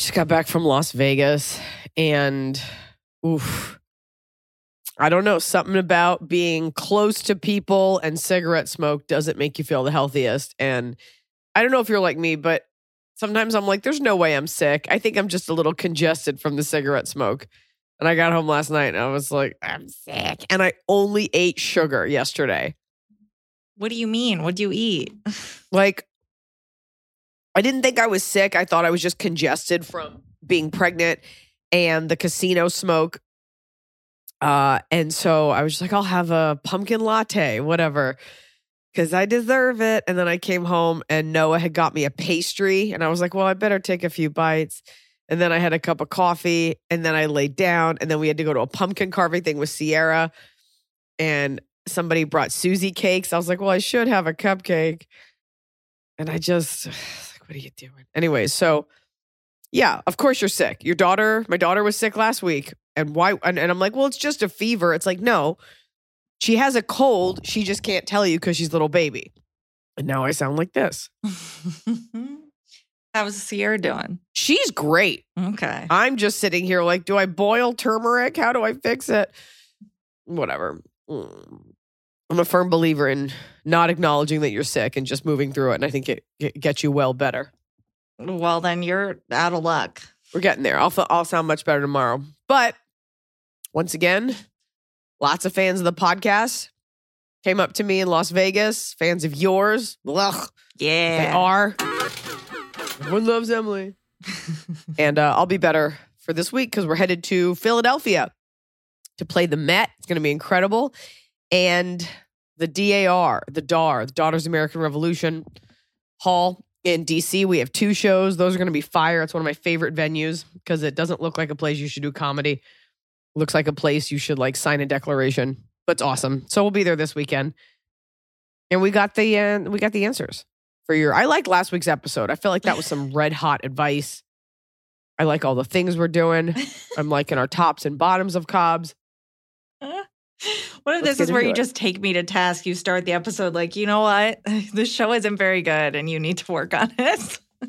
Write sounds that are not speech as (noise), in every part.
Just got back from Las Vegas and oof. I don't know, something about being close to people and cigarette smoke doesn't make you feel the healthiest. And I don't know if you're like me, but sometimes I'm like, there's no way I'm sick. I think I'm just a little congested from the cigarette smoke. And I got home last night and I was like, I'm sick. And I only ate sugar yesterday. What do you mean? What do you eat? (laughs) Like, I didn't think I was sick. I thought I was just congested from being pregnant and the casino smoke. Uh, and so I was just like, I'll have a pumpkin latte, whatever, because I deserve it. And then I came home and Noah had got me a pastry, and I was like, well, I better take a few bites. And then I had a cup of coffee, and then I laid down, and then we had to go to a pumpkin carving thing with Sierra, and somebody brought SusieCakes. I was like, well, I should have a cupcake. And I just, what are you doing? Anyway, so yeah, of course you're sick. Your daughter, my daughter was sick last week. And why? And, and I'm like, well, it's just a fever. It's like, no, she has a cold. She just can't tell you because she's a little baby. And now I sound like this. (laughs) How's Sierra doing? She's great. Okay. I'm just sitting here like, do I boil turmeric? How do I fix it? Whatever. Mm. I'm a firm believer in not acknowledging that you're sick and just moving through it. And I think it, it gets you well better. Well, then you're out of luck. We're getting there. I'll, I'll sound much better tomorrow. But once again, lots of fans of the podcast came up to me in Las Vegas, fans of yours. Ugh, Yeah. they are. Everyone loves Emily. (laughs) and uh, I'll be better for this week because we're headed to Philadelphia to play the Met. It's going to be incredible. And the DAR, the DAR, the Daughters of American Revolution Hall in DC. We have two shows. Those are going to be fire. It's one of my favorite venues because it doesn't look like a place you should do comedy. Looks like a place you should like sign a declaration. But it's awesome. So we'll be there this weekend. And we got the uh, we got the answers for your. I liked last week's episode. I feel like that was some (laughs) red hot advice. I like all the things we're doing. (laughs) I'm liking our tops and bottoms of cobs. (laughs) What if Let's this is where you it. just take me to task? You start the episode like, you know what? (laughs) This show isn't very good and you need to work on it. (laughs)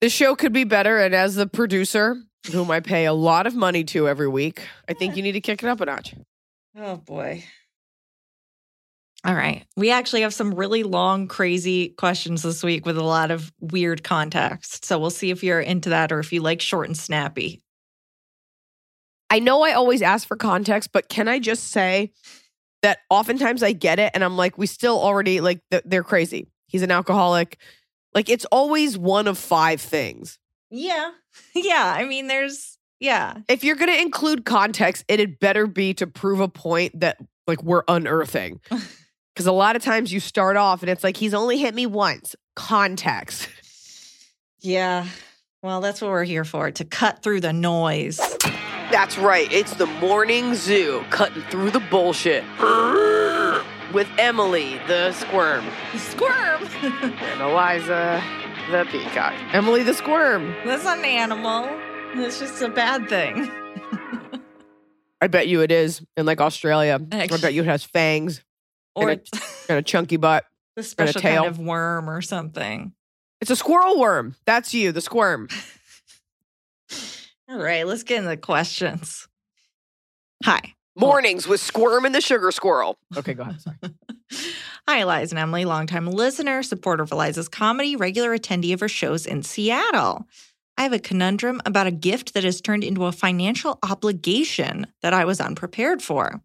The show could be better, and as the producer, whom I pay a lot of money to every week, I think you need to kick it up a notch. Oh boy. All right. We actually have some really long, crazy questions this week with a lot of weird context. So we'll see if you're into that or if you like short and snappy. I know I always ask for context, but can I just say that oftentimes I get it and I'm like, we still already like they're crazy. He's an alcoholic. Like it's always one of five things. Yeah. (laughs) Yeah. I mean, there's, yeah. If you're going to include context, it had better be to prove a point that like we're unearthing. (laughs) Because a lot of times you start off and it's like, he's only hit me once. Context. Yeah. Well, that's what we're here for to cut through the noise. That's right. It's the morning zoo cutting through the bullshit with Emily the squirm Squirm. (laughs) and Iliza the peacock. Emily the squirm. that's not an animal. It's just a bad thing. I bet you it is in like Australia. I bet you it has fangs Or And and a chunky butt. a special tail. kind of worm or something. It's a squirrel worm. That's you, the squirm. (laughs) All right, let's get into the questions. Hi. Mornings with Squirm and the Sugar Squirrel. Okay, go ahead. Sorry. (laughs) Hi, Iliza and Emily, longtime listener, supporter of Iliza's comedy, regular attendee of her shows in Seattle. I have a conundrum about a gift that has turned into a financial obligation that I was unprepared for.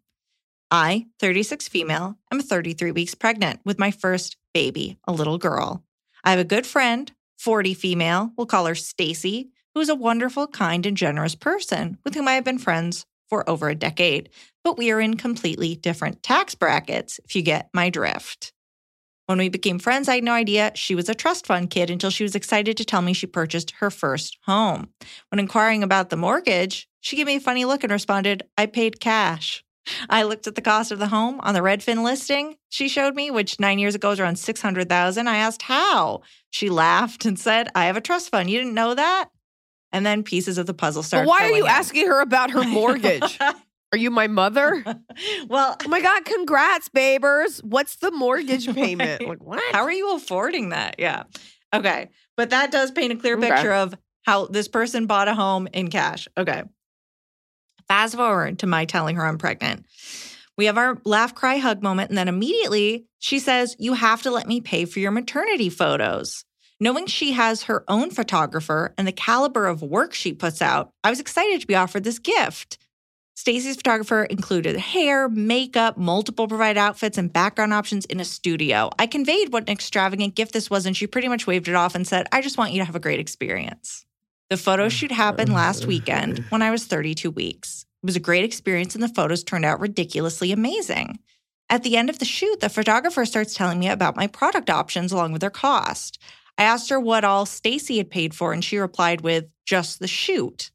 I, 36 female, am 33 weeks pregnant with my first baby, a little girl. I have a good friend, 40 female, we'll call her Stacy, who is a wonderful, kind, and generous person with whom I have been friends for over a decade. But we are in completely different tax brackets, if you get my drift. When we became friends, I had no idea she was a trust fund kid until she was excited to tell me she purchased her first home. When inquiring about the mortgage, she gave me a funny look and responded, I paid cash. I looked at the cost of the home on the Redfin listing she showed me, which nine years ago was around 600,000. I asked how. She laughed and said, I have a trust fund. You didn't know that? And then pieces of the puzzle But started. why are you in. asking her about her (laughs) mortgage? Are you my mother? (laughs) well, Oh my God, congrats, babers. What's the mortgage (laughs) payment? Like, what? How are you affording that? Yeah. Okay. But that does paint a clear Okay. picture of how this person bought a home in cash. Okay. Fast forward to my telling her I'm pregnant. We have our laugh, cry, hug moment. And then immediately she says, You have to let me pay for your maternity photos. Knowing she has her own photographer and the caliber of work she puts out, I was excited to be offered this gift. Stacy's photographer included hair, makeup, multiple provided outfits, and background options in a studio. I conveyed what an extravagant gift this was, and she pretty much waved it off and said, I just want you to have a great experience. The photo shoot happened last weekend when I was 32 weeks. It was a great experience, and the photos turned out ridiculously amazing. At the end of the shoot, the photographer starts telling me about my product options along with their cost. I asked her what all Stacy had paid for, and she replied with just the shoot.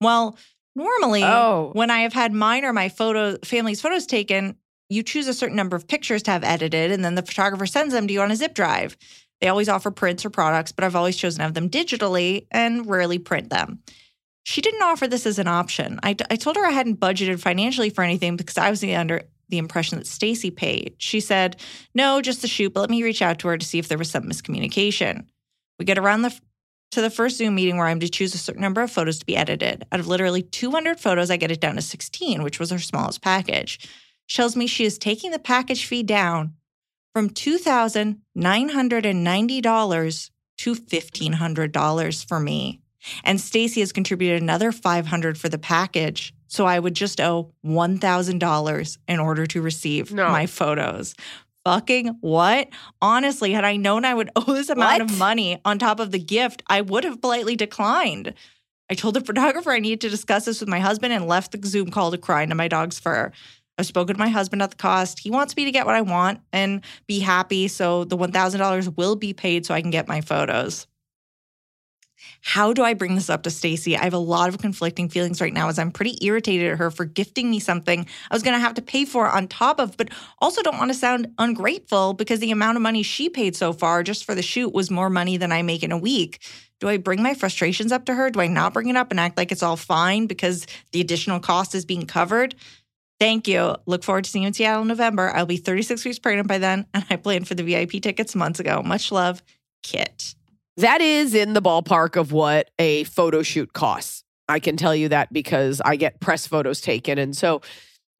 Well, normally, Oh. when I have had mine or my photo family's photos taken, you choose a certain number of pictures to have edited, and then the photographer sends them to you on a zip drive. They always offer prints or products, but I've always chosen to have them digitally and rarely print them. She didn't offer this as an option. I, I told her I hadn't budgeted financially for anything because I was under the impression that Stacy paid. She said, "No, just the shoot, but let me reach out to her to see if there was some miscommunication." We get around the to the first Zoom meeting where I'm to choose a certain number of photos to be edited. Out of literally 200 photos, I get it down to 16, which was her smallest package. She tells me she is taking the package fee down from $2,990 to $1,500 for me. And Stacy has contributed another 500 for the package. So I would just owe $1,000 in order to receive No. my photos. Fucking what? Honestly, had I known I would (laughs) owe this amount What? of money on top of the gift, I would have politely declined. I told the (laughs) photographer I needed to discuss this with my husband and left the Zoom call to cry into my dog's fur. I've spoken to my husband at the cost. He wants me to get what I want and be happy. So the $1,000 will be paid so I can get my photos. How do I bring this up to Stacy? I have a lot of conflicting feelings right now as I'm pretty irritated at her for gifting me something I was going to have to pay for on top of, but also don't want to sound ungrateful because the amount of money she paid so far just for the shoot was more money than I make in a week. Do I bring my frustrations up to her? Do I not bring it up and act like it's all fine because the additional cost is being covered? Thank you. Look forward to seeing you in Seattle in November. I'll be 36 weeks pregnant by then, and I planned for the VIP tickets months ago. Much love, Kit. That is in the ballpark of what a photo shoot costs. I can tell you that because I get press photos taken. And so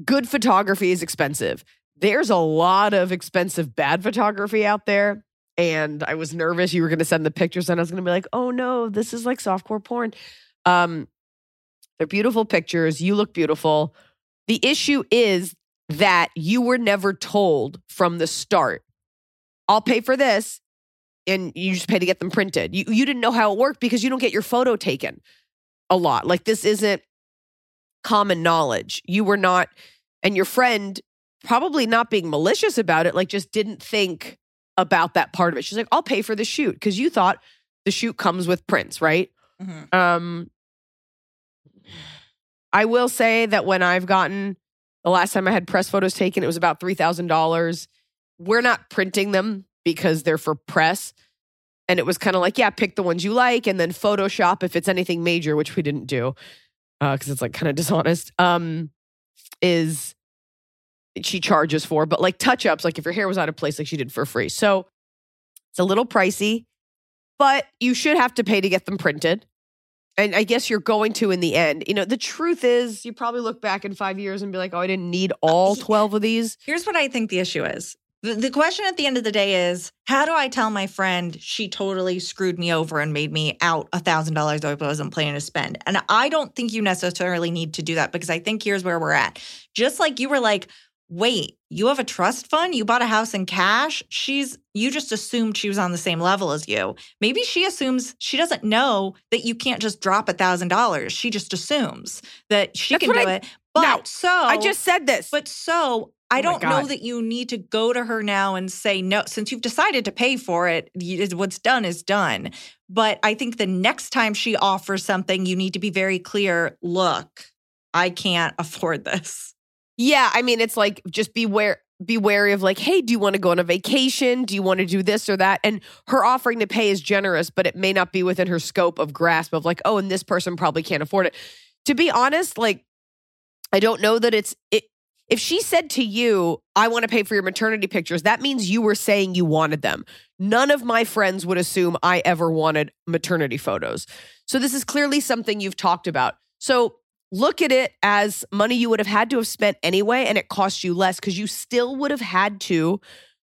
good photography is expensive. There's a lot of expensive bad photography out there. And I was nervous you were going to send the pictures and I was going to be like, oh no, this is like softcore porn. Um, they're beautiful pictures. You look beautiful. The issue is that you were never told from the start, I'll pay for this and you just pay to get them printed. You you didn't know how it worked because you don't get your photo taken a lot. Like this isn't common knowledge. You were not and your friend probably not being malicious about it, like just didn't think about that part of it. She's like, "I'll pay for the shoot" because you thought the shoot comes with prints, right? Um I will say that when I've gotten the last time I had press photos taken, it was about $3,000. We're not printing them because they're for press. And it was kind of like, yeah, pick the ones you like and then Photoshop if it's anything major, which we didn't do because it's like kind of dishonest. Um, is she charges for, but like touch ups, like if your hair was out of place, like she did for free. So it's a little pricey, but you should have to pay to get them printed. And I guess you're going to in the end. You know, the truth is, you probably look back in five years and be like, oh, I didn't need all 12 of these. Here's what I think the issue is. The, question at the end of the day is how do I tell my friend she totally screwed me over and made me out a $1,000 I wasn't planning to spend? And I don't think you necessarily need to do that because I think here's where we're at. Just like you were like, wait, you have a trust fund? You bought a house in cash? She's, you just assumed she was on the same level as you. Maybe she assumes she doesn't know that you can't just drop a $1,000. She just assumes that she That's can do I- it. But No, so I just said this. but so I Oh don't know that you need to go to her now and say no. Since you've decided to pay for it, you- what's done is done. But I think the next time she offers something, you need to be very clear. Look, I can't (laughs) afford this. Yeah, I mean, it's like just beware be wary of like, hey, do you want to go on a vacation? Do you want to do this or that? And her offering to pay is generous, but it may not be within her scope of grasp of like, oh, and this person probably can't afford it. To be honest, like, I don't know that it's it. If she said to you, I want to pay for your maternity pictures, that means you were saying you wanted them. None of my friends would assume I ever wanted maternity photos. So this is clearly something you've talked about. So look at it as money you would have had to have spent anyway, and it cost you less because you still would have had to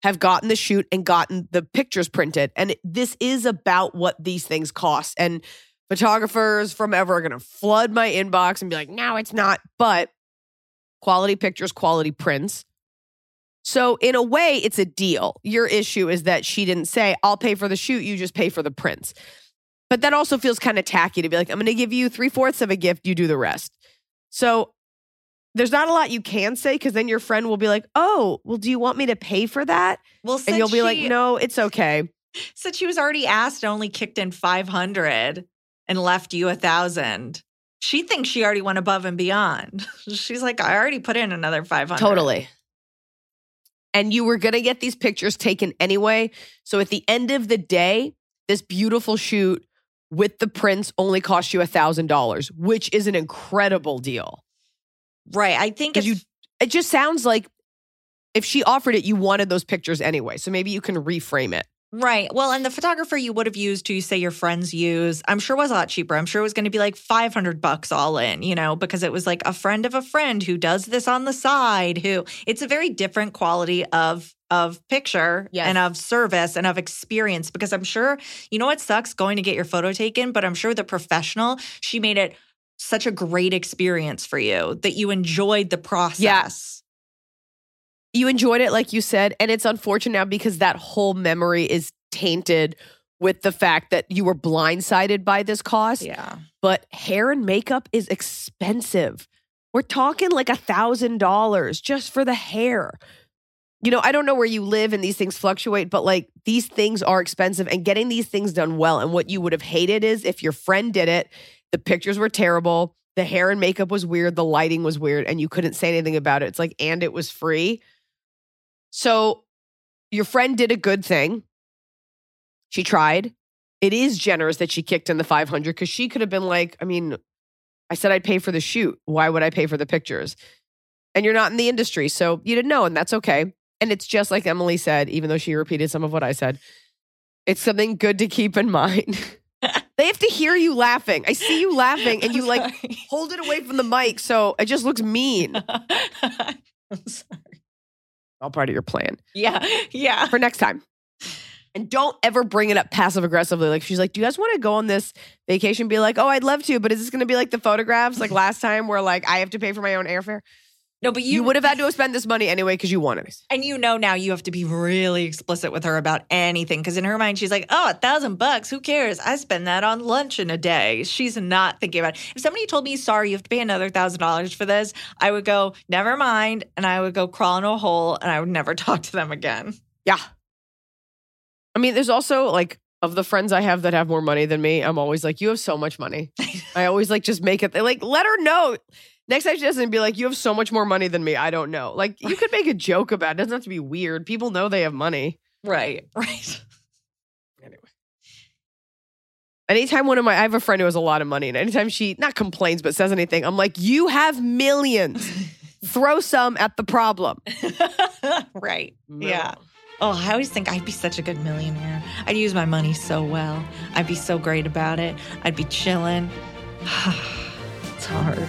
have gotten the shoot and gotten the pictures printed. And this is about what these things cost. And photographers from ever are going to flood my inbox and be like, no, it's not. But quality pictures, quality prints. So, in a way, it's a deal. Your issue is that she didn't say, I'll pay for the shoot, you just pay for the prints. But that also feels kind of tacky to be like, I'm going to give you three fourths of a gift, you do the rest. So, there's not a lot you can say because then your friend will be like, Oh, well, do you want me to pay for that? Well, And you'll be like, No, it's okay. (laughs) since she was already asked, and only kicked in five hundred and left you a thousand. She thinks she already went above and beyond. (laughs) She's like, I already put in another five hundred. Totally. And you were going to get these pictures taken anyway. So at the end of the day, this beautiful shoot with the prince only cost you a $1,000, which is an incredible deal. Right. I think it's you- It just sounds like if she offered it, you wanted those pictures anyway. So maybe you can reframe it. Right. Well, and the photographer you would have used who you say your friends use, I'm sure was a lot cheaper. I'm sure it was going to be like 500 bucks all in, you know, because it was like a friend of a friend who does this on the side, who it's a very different quality of of picture Yes. and of service and of experience because I'm sure you know what sucks going to get your photo taken, but I'm sure the professional, she made it such a great experience for you that you enjoyed the process. You enjoyed it, like you said. And it's unfortunate now because that whole memory is tainted with the fact that you were blindsided by this cost. Yeah. but hair and makeup is expensive. We're talking like a thousand dollars just for the hair. You know, I don't know where you live and these things fluctuate, but like these things are expensive and getting these things done well. And what you would have hated is if your friend did it, the pictures were terrible, the hair and makeup was weird, the lighting was weird, and you couldn't say anything about it. It's like, and it was free. So your friend did a good thing. She tried it is generous that she kicked in the 500 because she could have been like, I mean, I said I'd pay for the shoot. Why would I pay for the pictures? And you're not in the industry, so you didn't know, and that's okay. And it's just like Emily said, even though she repeated some of what I said, it's something good to keep in (laughs) mind. (laughs) they have to hear you laughing. I see you laughing, and (laughs) you like hold it away from the mic, so it just looks mean. I'm sorry. All part of your plan Yeah. (laughs) Yeah. for next time. And don't ever bring it up passive aggressively. Like she's like, "Do you guys want to go on this vacation?" Be like, "Oh, I'd love to, but is this going to be like the photographs like last time, where like I have to pay for my own airfare?" No, but You, you, would have had to have spent this money anyway because you wanted it. and you know now you have to be really explicit with her about anything because in her mind she's like, oh, a thousand bucks, who cares? I spend that on lunch in a day. She's not thinking about it. If somebody told me, sorry, you have to pay another thousand dollars for this, I would go, never mind, and I would go crawl in a hole and I would never (laughs) talk to them again. Yeah. I mean, there's also like of the friends I have that have more money than me. I'm always like, "You have so much money." (laughs) I always like just make it like let her know. Next time she doesn't be like, "You have so much more money than me." I don't know. Like you could make a (laughs) joke about it. it doesn't have to be weird. People know they have money. Right, right. Anyway. Anytime one of my I have a friend who has a lot of money, and anytime she not complains but says anything, I'm like, you have millions. (laughs) Throw some at the problem. (laughs) right. Yeah. Oh, I always think I'd be such a good millionaire. I'd use my money so well. I'd be so great about it. I'd be chilling. (sighs) it's hard.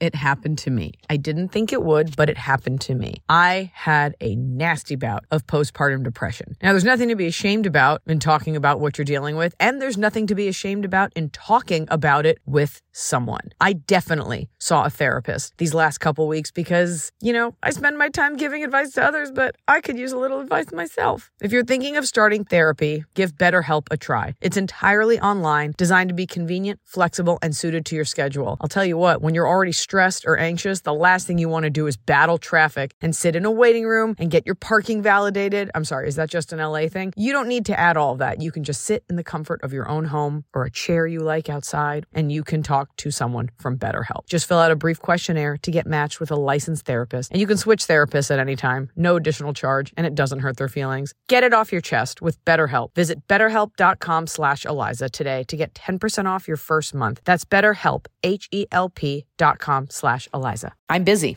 It happened to me. I didn't think it would, but it happened to me. I had a nasty bout of postpartum depression. Now, there's nothing to be ashamed about in talking about what you're dealing with, and there's nothing to be ashamed about in talking about it with someone. I definitely saw a therapist these last couple weeks because, you know, I spend my time giving advice to others, but I could use a little advice myself. If you're thinking of starting therapy, give BetterHelp a try. It's entirely online, designed to be convenient, flexible, and suited to your schedule. I'll tell you what, when you're already stressed or anxious, the last thing you want to do is battle traffic and sit in a waiting room and get your parking validated. I'm sorry, is that just an LA thing? You don't need to add all that. You can just sit in the comfort of your own home or a chair you like outside and you can talk to someone from BetterHelp. Just fill out a brief questionnaire to get matched with a licensed therapist and you can switch therapists at any time. No additional charge and it doesn't hurt their feelings. Get it off your chest with BetterHelp. Visit betterhelp.com slash Iliza today to get 10% off your first month. That's BetterHelp, H-E-L-P dot com slash Iliza. I'm busy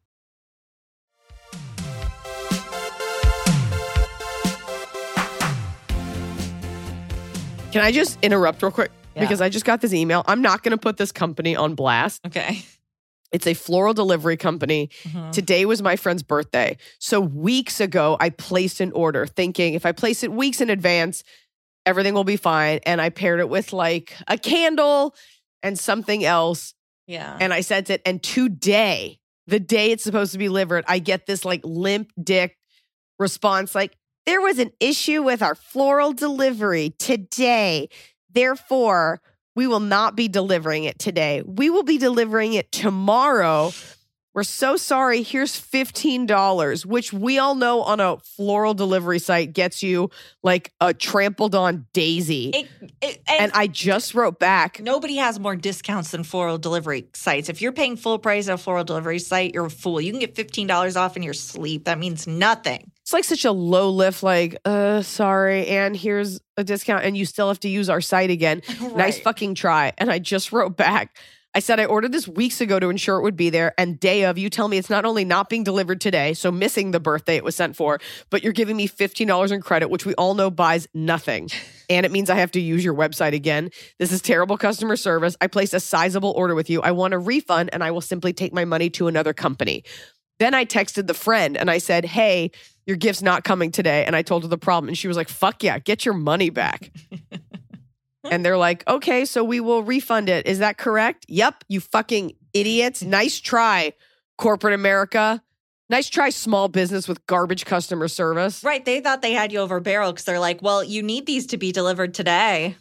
Can I just interrupt real quick? Yeah. Because I just got this email. I'm not going to put this company on blast. Okay. It's a floral delivery company. Mhm. Today was my friend's birthday. So weeks ago, I placed an order thinking if I place it weeks in advance, everything will be fine. And I paired it with like a candle and something else. Yeah. And I sent it. And today, the day it's supposed to be delivered, I get this like limp dick response like, there was an issue with our floral delivery today. Therefore, we will not be delivering it today. We will be delivering it tomorrow. We're so sorry. Here's $15, which we all know on a floral delivery site gets you like a trampled on daisy. It- it- and I just wrote back, Nobody has more discounts than floral delivery sites. If you're paying full price at a floral delivery site, you're a fool. You can get $15 off in your sleep. That means nothing. It's like such a low lift, like, uh, sorry, and here's a discount, and you still have to use our site again. (laughs) Nice fucking try. And I just wrote back. I said I ordered this weeks ago to ensure it would be there. And day of, you tell me it's not only not being delivered today, so missing the birthday it was sent for, but you're giving me $15 in credit, which we all know buys nothing. (laughs) And it means I have to use your website again. This is terrible customer service. I placed a sizable order with you. I want a refund and I will simply take my money to another company. Then I texted the friend and I said, Hey, your gift's not coming today. And I told her the problem. And she was like, fuck yeah, get your money back. (laughs) and they're like, okay, so we will refund it. Is that correct? Yep, you fucking idiots. Nice try, corporate America. Nice try, small business with garbage customer service. Right. They thought they had you over barrel because they're like, well, you need these to be delivered today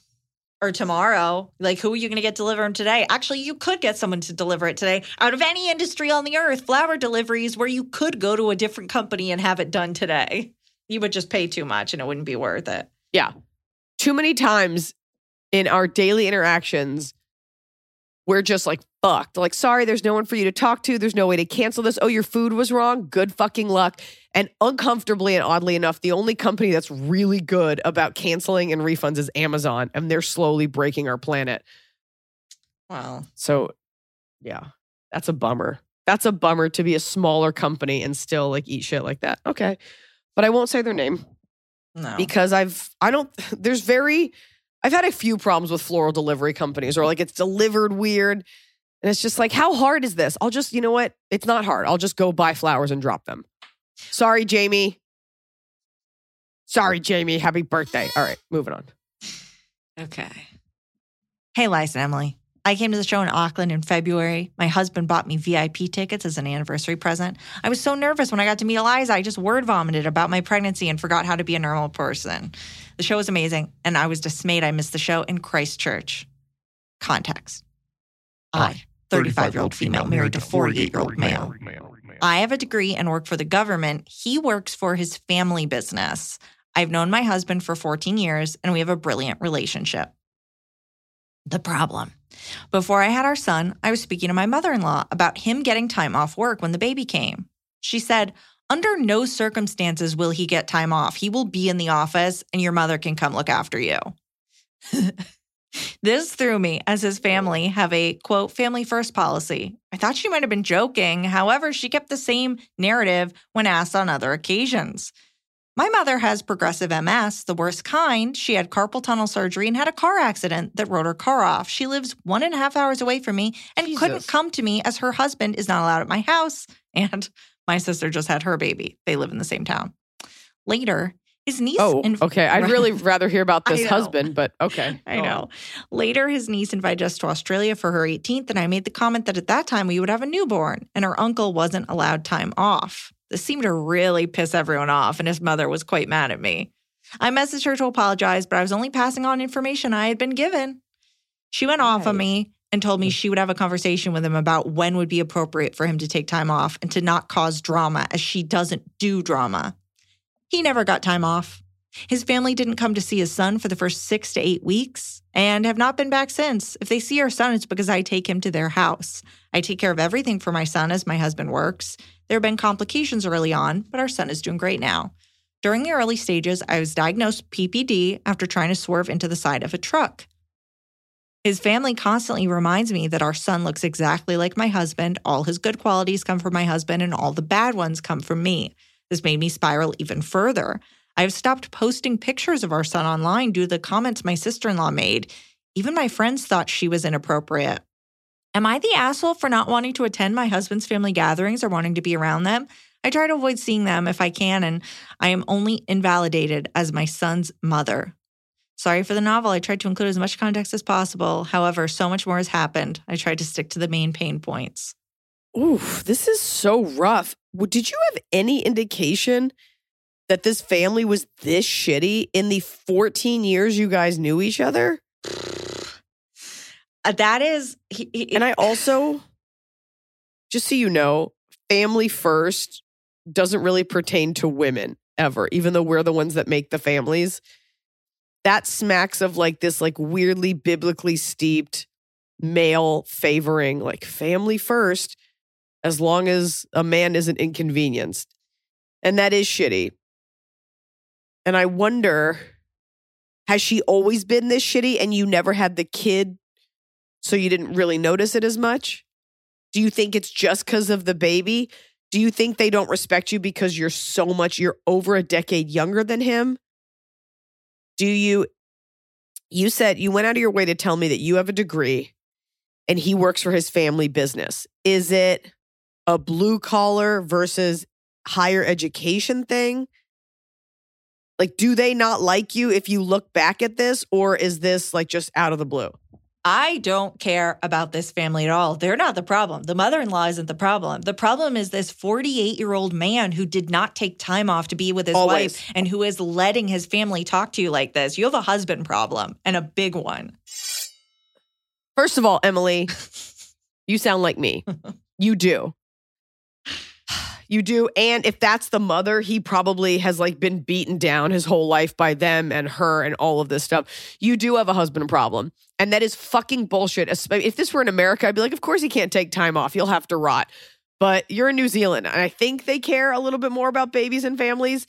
or tomorrow. Like, who are you going to get deliver them today? Actually, you could get someone to deliver it today. Out of any industry on the earth, flower deliveries where you could go to a different company and have it done today. You would just pay too much and it wouldn't be worth it. Yeah. Too many times in our daily interactions, we're just like fucked. Like, sorry, there's no one for you to talk to. There's no way to cancel this. Oh, your food was wrong. Good fucking luck. And uncomfortably and oddly enough, the only company that's really good about canceling and refunds is Amazon, and they're slowly breaking our planet. Wow. So, yeah, that's a bummer. That's a bummer to be a smaller company and still like eat shit like that. Okay. But I won't say their name No. because I've, I don't, there's very, I've had a few problems with floral delivery companies or like it's delivered weird. And it's just like, how hard is this? I'll just, you know what? It's not hard. I'll just go buy flowers and drop them. Sorry, Jamie. Sorry, Jamie. Happy birthday. All right, moving on. Okay. Hey, Liza and Emily. I came to the show in Auckland in February. My husband bought me VIP tickets as an anniversary present. I was so nervous when I got to meet Iliza. I just word vomited about my pregnancy and forgot how to be a normal person. The show was amazing, and I was dismayed I missed the show in Christchurch. Context I, 35 year old female, married to 48 year old male. I have a degree and work for the government. He works for his family business. I've known my husband for 14 years, and we have a brilliant relationship. The problem. Before I had our son, I was speaking to my mother in law about him getting time off work when the baby came. She said, Under no circumstances will he get time off. He will be in the office and your mother can come look after you. (laughs) this threw me as his family have a quote family first policy. I thought she might have been joking. However, she kept the same narrative when asked on other occasions. My mother has progressive MS, the worst kind. She had carpal tunnel surgery and had a car accident that wrote her car off. She lives one and a half hours away from me and couldn't come to me as her husband is not allowed at my house. (laughs) And my sister just had her baby. They live in the same town. Later, his niece. Oh, inv- okay. I'd really rather hear about (laughs) this husband, but okay. I know. Later, his niece invited us to Australia for her 18th, and I made the comment that at that time we would have a newborn, and her uncle wasn't allowed time off. This seemed to really piss everyone off, and his mother was quite mad at me. I messaged her to apologize, but I was only passing on information I had been given. She went off on me and told me mm. she would have a conversation with him about when would be appropriate for him to take time off and to not cause drama, as she doesn't do drama. He never got time off. His family didn't come to see his son for the first six to eight weeks and have not been back since. If they see our son, it's because I take him to their house. I take care of everything for my son as my husband works. There have been complications early on, but our son is doing great now. During the early stages, I was diagnosed PPD after trying to swerve into the side of a truck. His family constantly reminds me that our son looks exactly like my husband. All his good qualities come from my husband, and all the bad ones come from me. This made me spiral even further. I've stopped posting pictures of our son online due to the comments my sister in law made. Even my friends thought she was inappropriate. Am I the asshole for not wanting to attend my husband's family gatherings or wanting to be around them? I try to avoid seeing them if I can, and I am only invalidated as my son's mother. Sorry for the novel. I tried to include as much context as possible. However, so much more has happened. I tried to stick to the main pain points. Oof, this is so rough. Did you have any indication that this family was this shitty in the 14 years you guys knew each other? Uh, that is, he, he- And I also, just so you know, family first doesn't really pertain to women ever, even though we're the ones that make the families. That smacks of like this, like weirdly biblically steeped male favoring, like family first, as long as a man isn't inconvenienced. And that is shitty. And I wonder, has she always been this shitty and you never had the kid so you didn't really notice it as much? Do you think it's just because of the baby? Do you think they don't respect you because you're so much, you're over a decade younger than him? Do you, you said you went out of your way to tell me that you have a degree and he works for his family business. Is it a blue collar versus higher education thing? Like, do they not like you if you look back at this, or is this like just out of the blue? I don't care about this family at all. They're not the problem. The mother in law isn't the problem. The problem is this 48 year old man who did not take time off to be with his Always. wife and who is letting his family talk to you like this. You have a husband problem and a big one. First of all, Emily, you sound like me. (laughs) You do. You do. And if that's the mother, he probably has like been beaten down his whole life by them and her and all of this stuff. You do have a husband problem. And that is fucking bullshit. If this were in America, I'd be like, of course he can't take time off. You'll have to rot. But you're in New Zealand. And I think they care a little bit more about babies and families.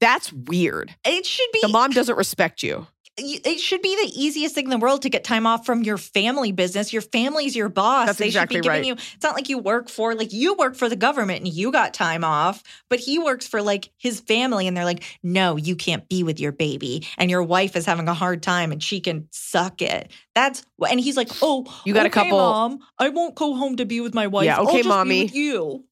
That's weird. It should be The mom doesn't respect you. It should be the easiest thing in the world to get time off from your family business. Your family's your boss. That's they exactly should be giving right. you it's not like you work for like you work for the government and you got time off, but he works for like his family and they're like, "No, you can't be with your baby." And your wife is having a hard time and she can suck it. That's and he's like, "Oh, You got a couple- mom. I won't go home to be with my wife. Yeah, okay, just be mommy." with you."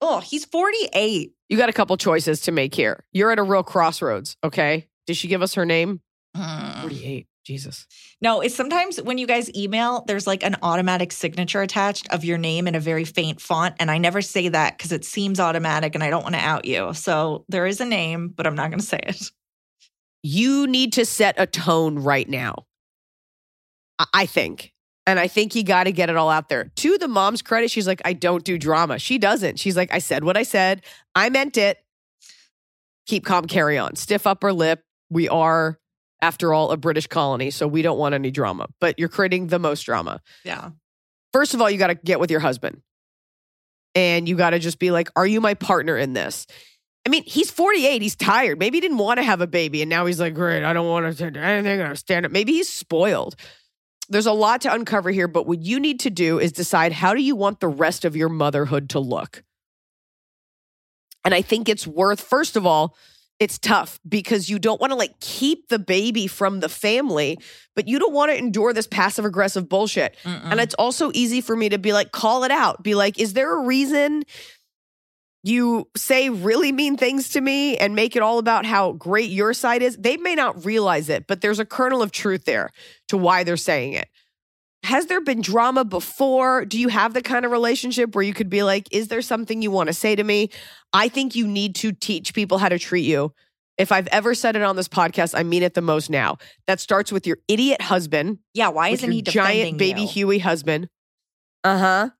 Oh, he's 48. You got a couple choices to make here. You're at a real crossroads, okay? Did she give us her name? Mm. 48. Jesus. No, it's sometimes when you guys email, there's like an automatic signature attached of your name in a very faint font. And I never say that because it seems automatic and I don't want to out you. So there is a name, but I'm not going to say it. You need to set a tone right now. I- I think. And I think you got to get it all out there. To the mom's credit, she's like, I don't do drama. She doesn't. She's like, I said what I said. I meant it. Keep calm, carry on. Stiff upper lip. We are, after all, a British colony. So we don't want any drama, but you're creating the most drama. Yeah. first of all, you got to get with your husband. And you got to just be like, are you my partner in this? I mean, he's 48. He's tired. Maybe he didn't want to have a baby. And now he's like, great, I don't want to do anything. I stand up. Maybe he's spoiled. There's a lot to uncover here, but what you need to do is decide how do you want the rest of your motherhood to look? And I think it's worth, first of all, it's tough because you don't want to like keep the baby from the family, but you don't want to endure this passive aggressive bullshit. And it's also easy for me to be like, call it out. Be like, is there a reason you say really mean things to me and make it all about how great your side is? They may not realize it, but there's a kernel of truth there to why they're saying it. Has there been drama before? Do you have the kind of relationship where you could be like, is there something you want to say to me? I think you need to teach people how to treat you. If I've ever said it on this podcast, I mean it the most now. That starts with your idiot husband yeah. Why isn't he defending giant baby you? Huey husband. Uh huh.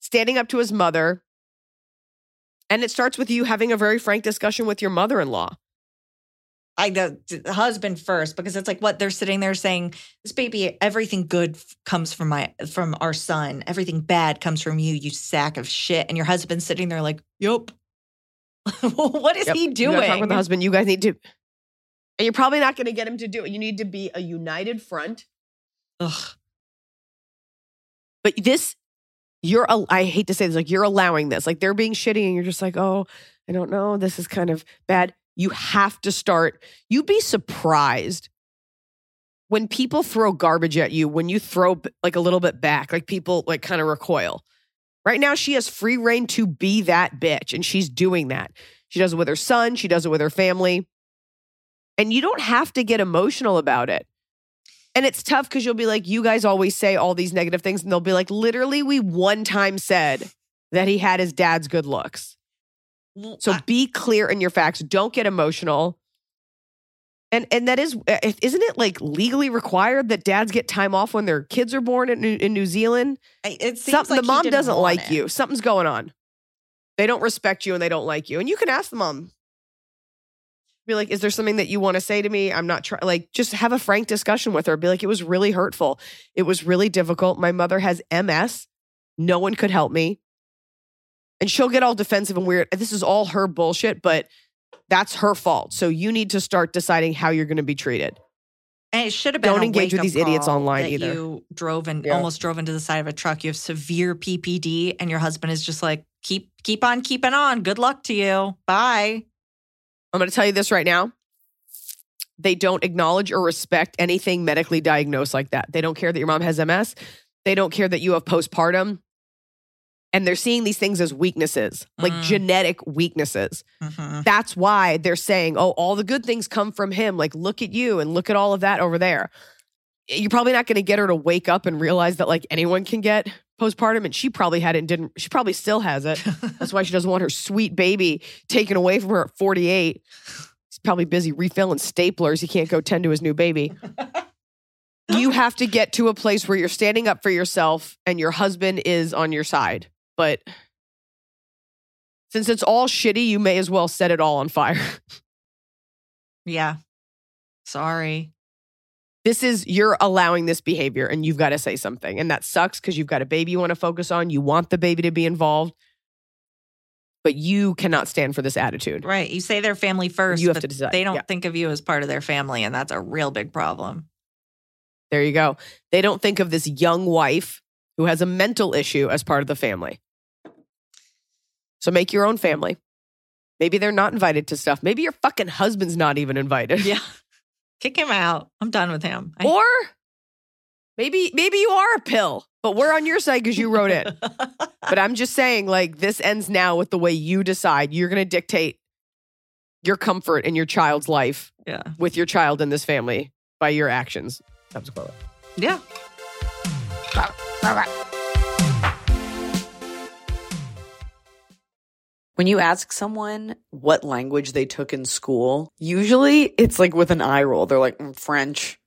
Standing up to his mother. And it starts with you having a very frank discussion with your mother in law. I husband first because it's like what they're sitting there saying this baby everything good comes from my from our son everything bad comes from you you sack of shit and your husband's sitting there like yup (laughs) what is he doing talk with the husband. You guys need to, and you're probably not going to get him to do it. You need to be a united front. Ugh. But this, you're, I hate to say this, like you're allowing this. Like they're being shitty and you're just like, oh, I don't know. This is kind of bad. You have to start, you'd be surprised when people throw garbage at you, when you throw like a little bit back, like people like kind of recoil. Right now, she has free reign to be that bitch, and she's doing that. She does it with her son, she does it with her family. And you don't have to get emotional about it. And it's tough because you'll be like, you guys always say all these negative things, and they'll be like, literally, we one time said that he had his dad's good looks. So be clear in your facts. Don't get emotional. And and that is uh, isn't it like legally required that dads get time off when their kids are born in New, in New Zealand? It seems Something like the mom doesn't like it. you. Something's going on. They don't respect you and they don't like you. And you can ask the mom. Be like, is there something that you want to say to me? I'm not trying. Like, just have a frank discussion with her. Be like, it was really hurtful. It was really difficult. My mother has MS. No one could help me. And she'll get all defensive and weird. This is all her bullshit, but that's her fault. So you need to start deciding how you're going to be treated. And it should have been Don't a engage with these idiots online either. You drove and Yeah. almost drove into the side of a truck. You have severe PPD, and your husband is just like, keep keep on keeping on. Good luck to you. Bye. I'm going to tell you this right now. They don't acknowledge or respect anything medically diagnosed like that. They don't care that your mom has MS. They don't care that you have postpartum. And they're seeing these things as weaknesses, like Mm. genetic weaknesses. Mhm. That's why they're saying, oh, all the good things come from him. Like, look at you and look at all of that over there. You're probably not going to get her to wake up and realize that like anyone can get postpartum. And she probably had it and didn't, she probably still has it. (laughs) That's why she doesn't want her sweet baby taken away from her at 48. He's probably busy refilling staplers. He can't go tend to his new baby. (laughs) you have to get to a place where you're standing up for yourself and your husband is on your side. But since it's all shitty, you may as well set it all on fire. (laughs) yeah. Sorry. This is you're allowing this behavior and you've got to say something. And that sucks because you've got a baby you want to focus on. You want the baby to be involved. But you cannot stand for this attitude. Right. You say they're family first. You have but to decide, They don't yeah. think of you as part of their family, and that's a real big problem. There you go. They don't think of this young wife who has a mental issue as part of the family. So make your own family. Maybe they're not invited to stuff. Maybe your fucking husband's not even invited. Yeah. Kick him out. I'm done with him. I- Or maybe maybe you are a pill, but we're on your side because you wrote it. (laughs) but I'm just saying, like, this ends now with the way you decide. You're going to dictate your comfort in your child's life yeah. with your child in this family by your actions. Subsequently. Yeah. When you ask someone what language they took in school, usually it's like with an eye roll. They're like, "Mm, French.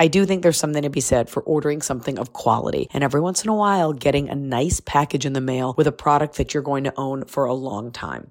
I do think there's something to be said for ordering something of quality and every once in a while getting a nice package in the mail with a product that you're going to own for a long time.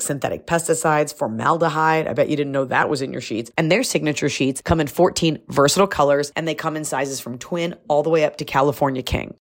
synthetic pesticides, formaldehyde. I bet you didn't know that was in your sheets. And their signature sheets come in 14 versatile colors and they come in sizes from twin all the way up to California King.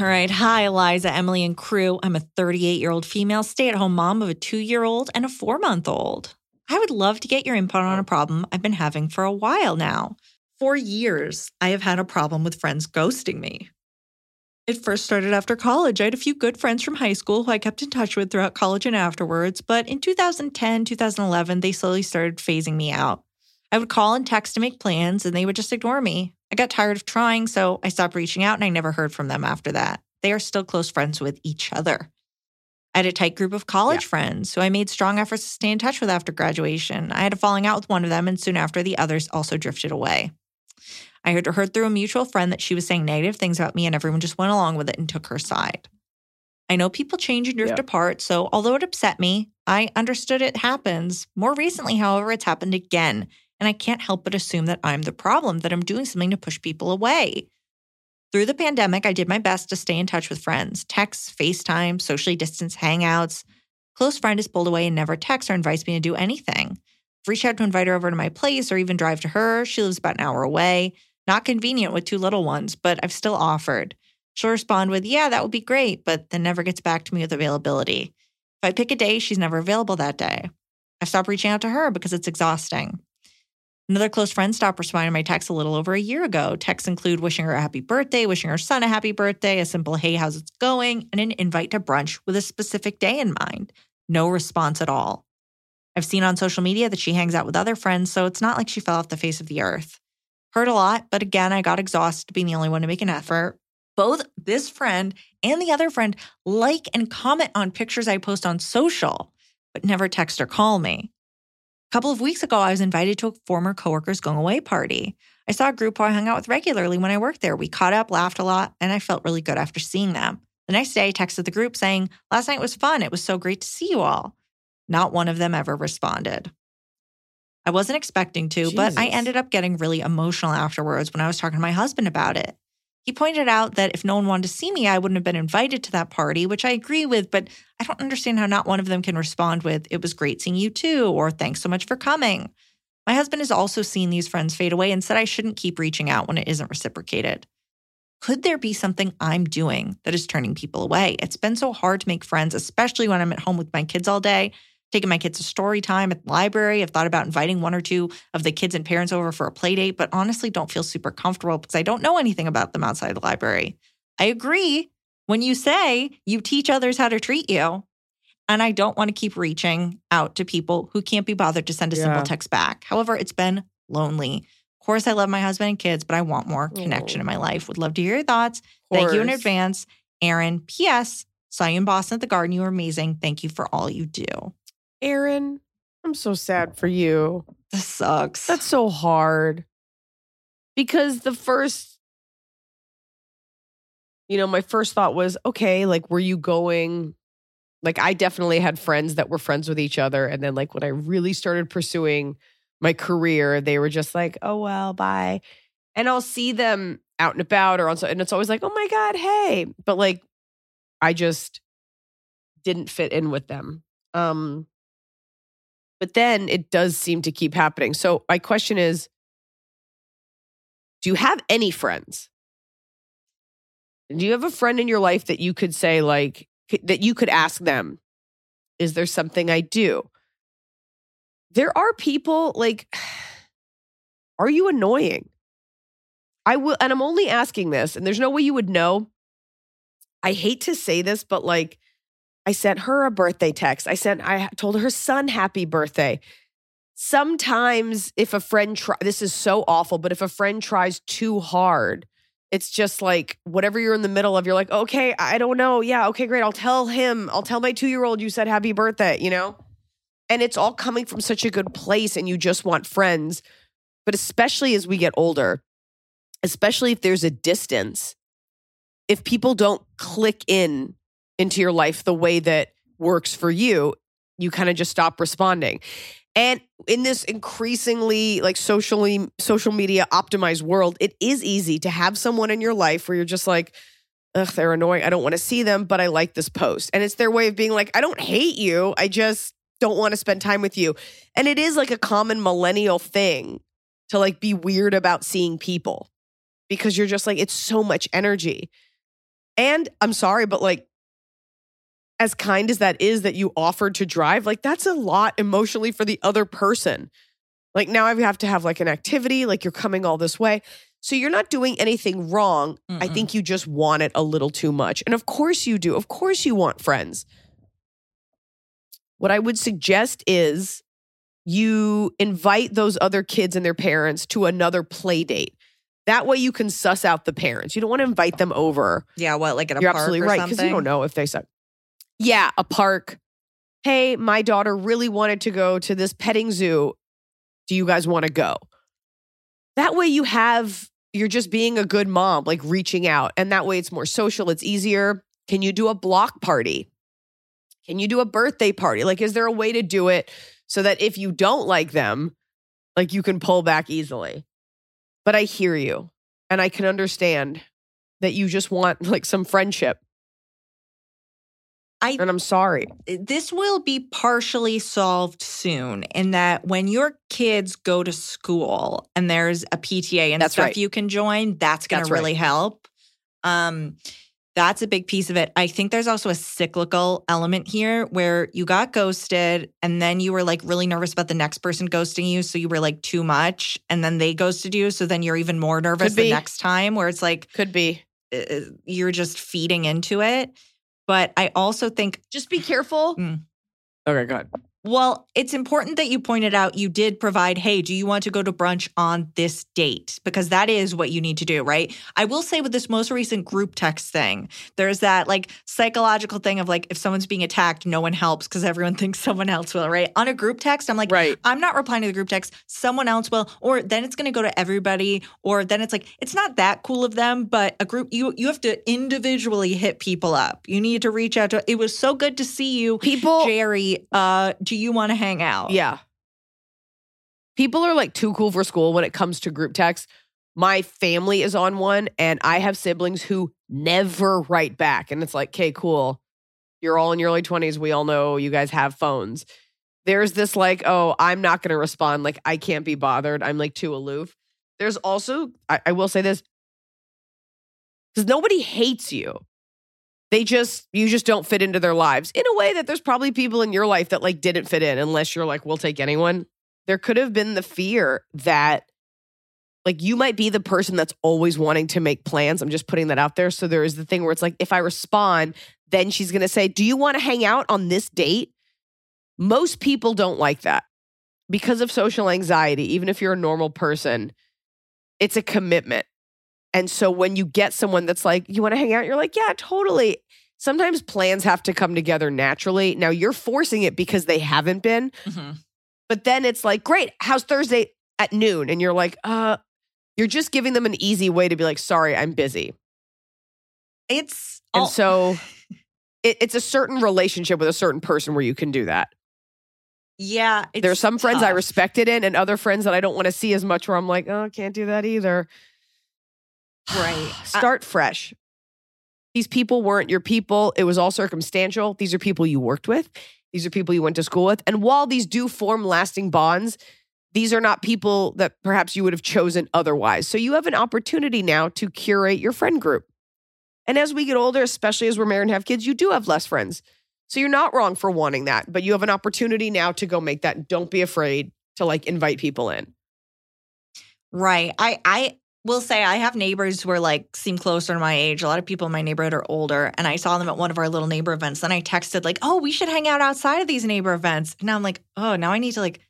All right. Hi, Iliza, Emily, and crew. I'm a 38 year old female stay at home mom of a two year old and a four month old. I would love to get your input on a problem I've been having for a while now. For years, I have had a problem with friends ghosting me. It first started after college. I had a few good friends from high school who I kept in touch with throughout college and afterwards, but in 2010, 2011, they slowly started phasing me out. I would call and text to make plans, and they would just ignore me. I got tired of trying, so I stopped reaching out and I never heard from them after that. They are still close friends with each other. I had a tight group of college friends who I made strong efforts to stay in touch with after graduation. I had a falling out with one of them, and soon after, the others also drifted away. I heard, heard through a mutual friend that she was saying negative things about me, and everyone just went along with it and took her side. I know people change and drift Yeah. apart, so although it upset me, I understood it happens. More recently, however, it's happened again, and I can't help but assume that I'm the problem, that I'm doing something to push people away. Through the pandemic, I did my best to stay in touch with friends texts, FaceTime, socially distanced hangouts. Close friend is pulled away and never texts or invites me to do anything. I've reached out to invite her over to my place or even drive to her. She lives about an hour away. Not convenient with two little ones, but I've still offered. She'll respond with, Yeah, that would be great, but then never gets back to me with availability. If I pick a day, she's never available that day. I've stopped reaching out to her because it's exhausting. Another close friend stopped responding to my texts a little over a year ago. Texts include wishing her a happy birthday, wishing her son a happy birthday, a simple hey, how's it going, and an invite to brunch with a specific day in mind. No response at all. I've seen on social media that she hangs out with other friends, so it's not like she fell off the face of the earth. Heard a lot, but again, I got exhausted being the only one to make an effort. Both this friend and the other friend like and comment on pictures I post on social, but never text or call me. A couple of weeks ago, I was invited to a former coworker's going away party. I saw a group who I hung out with regularly when I worked there. We caught up, laughed a lot, and I felt really good after seeing them. The next day, I texted the group saying, Last night was fun. It was so great to see you all. Not one of them ever responded. I wasn't expecting to, but I ended up getting really emotional afterwards when I was talking to my husband about it. He pointed out that if no one wanted to see me, I wouldn't have been invited to that party, which I agree with, but I don't understand how not one of them can respond with, It was great seeing you too, or thanks so much for coming. My husband has also seen these friends fade away and said I shouldn't keep reaching out when it isn't reciprocated. Could there be something I'm doing that is turning people away? It's been so hard to make friends, especially when I'm at home with my kids all day, taking my kids to story time at the library. I've thought about inviting one or two of the kids and parents over for a play date, but honestly don't feel super comfortable because I don't know anything about them outside the library. I agree when you say you teach others how to treat you. And I don't want to keep reaching out to people who can't be bothered to send a simple text back. However, it's been lonely. Of course, I love my husband and kids, but I want more connection in oh. my life. Would love to hear your thoughts. Thank you in advance. Aaron, P.S. Saw you in Boston at the garden. You were amazing. Thank you for all you do. Aaron, I'm so sad for you. This sucks. That's so hard. Because the first, you know, my first thought was, okay, like, were you going? Like, I definitely had friends that were friends with each other. And then, like, when I really started pursuing my career, they were just like, oh, well, bye. And I'll see them out and about or on, and it's always like, oh my God, hey. But like, I just didn't fit in with them. Um, but then it does seem to keep happening. So my question is do you have any friends? Do you have a friend in your life that you could say like that you could ask them is there something I do? There are people like (sighs) are you annoying? I will and I'm only asking this and there's no way you would know. I hate to say this but like I sent her a birthday text. I sent I told her son happy birthday. Sometimes if a friend try this is so awful, but if a friend tries too hard, it's just like whatever you're in the middle of, you're like, okay, I don't know. Yeah, okay, great. I'll tell him, I'll tell my two year old you said happy birthday, you know? And it's all coming from such a good place and you just want friends. But especially as we get older, especially if there's a distance, if people don't click in into your life the way that works for you, you kind of just stop responding. And in this increasingly like socially social media optimized world, it is easy to have someone in your life where you're just like, ugh, they're annoying. I don't want to see them, but I like this post. And it's their way of being like, I don't hate you. I just don't want to spend time with you. And it is like a common millennial thing to like be weird about seeing people because you're just like, it's so much energy. And I'm sorry, but like, as kind as that is that you offered to drive, like that's a lot emotionally for the other person. Like now I have to have like an activity, like you're coming all this way. So you're not doing anything wrong. I Mm-mm. think you just want it a little too much. And of course you do. Of course you want friends. What I would suggest is you invite those other kids and their parents to another play date. That way you can suss out the parents. You don't want to invite them over. yeah, what, like at a You're park absolutely right because you don't know if they suck. Yeah, a park. Hey, my daughter really wanted to go to this petting zoo. Do you guys want to go? That way you have you're just being a good mom, like reaching out, and that way it's more social. It's easier. Can you do a block party? Can you do a birthday party? Like, is there a way to do it so that if you don't like them, like you can pull back easily? But I hear you and I can understand that you just want like some friendship. I And I'm sorry. this will be partially solved soon in that when your kids go to school and there's a PTA and That's stuff right. you can join, that's going to right. really help. Um that's a big piece of it. I think there's also a cyclical element here where you got ghosted and then you were like really nervous about the next person ghosting you. So you were like too much and then they ghosted you. So then you're even more nervous the next time where it's like Could be. uh, you're just feeding into it. But I also think Just be careful. Mm. Okay, go ahead. Well, it's important that you pointed out you did provide, hey, do you want to go to brunch on this date? Because that is what you need to do, right? I will say with this most recent group text thing, there's that like psychological thing of like if someone's being attacked, no one helps because everyone (laughs) thinks someone else will, right? On a group text, I'm like, Right. I'm not replying to the group text. Someone else will, or then it's going to go to everybody, or then it's like it's not that cool of them. But a group, you you have to individually hit people up. You need to reach out to. It was so good to see you, People Jerry. Uh, do you want to hang out? Yeah. People are like too cool for school when it comes to group texts. My family is on one, and I have siblings who never write back. And it's like, okay, cool. You're all in your early 20s. We all know you guys have phones. There's this like, oh, I'm not going to respond. Like, I can't be bothered. I'm like too aloof. There's also, I, I will say this, because nobody hates you. They just, you just don't fit into their lives in a way that there's probably people in your life that like didn't fit in unless you're like, we'll take anyone. There could have been the fear that like you might be the person that's always wanting to make plans. I'm just putting that out there. So there is the thing where it's like, if I respond, then she's going to say, Do you want to hang out on this date? Most people don't like that because of social anxiety. Even if you're a normal person, it's a commitment. And so when you get someone that's like, You want to hang out? You're like, Yeah, totally. Sometimes plans have to come together naturally. Now you're forcing it because they haven't been. Mhm. But then it's like, great, how's Thursday at noon? And you're like, uh, you're just giving them an easy way to be like, sorry, I'm busy. It's And all- so it, it's a certain relationship with a certain person where you can do that. yeah. There are some friends I tough. respect it in and other friends that I don't want to see as much where I'm like, oh, can't do that either. Right. (sighs) Start fresh. These people weren't your people. It was all circumstantial. These are people you worked with. These are people you went to school with. And while these do form lasting bonds, these are not people that perhaps you would have chosen otherwise. So you have an opportunity now to curate your friend group. And as we get older, especially as we're married and have kids, you do have less friends. So you're not wrong for wanting that, but you have an opportunity now to go make that. Don't be afraid to like invite people in. Right. I I will say I have neighbors who are like seem closer to my age. A lot of people in my neighborhood are older, and I saw them at one of our little neighbor events. Then I texted like, "Oh, we should hang out outside of these neighbor events." And now I'm like, "Oh, now I need to like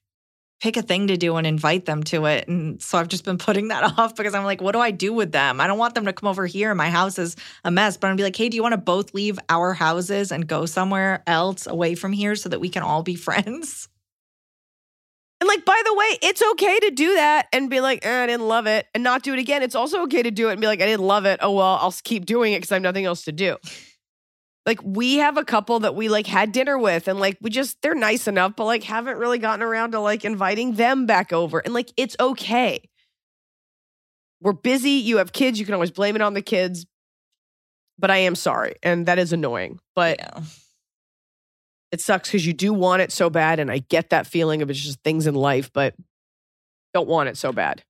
pick a thing to do and invite them to it." And so I've just been putting that (laughs) off because I'm like, "What do I do with them? I don't want them to come over here. My house is a mess." But I'm be like, "Hey, do you want to both leave our houses and go somewhere else away from here so that we can all be (laughs) friends?" And like, by the way, it's okay to do that and be like, eh, I didn't love it and not do it again. It's also okay to do it and be like, I didn't love it. Oh, well, I'll keep doing it because I have nothing else to do. Like, we have a couple that we like had dinner with and like, we just, they're nice enough, but like, haven't really gotten around to like inviting them back over. And like, it's okay. We're busy. You have kids. You can always blame it on the kids. But I am sorry. And that is annoying. But Yeah. It sucks because you do want it so bad and i get that feeling of it's just things in life but don't want it so bad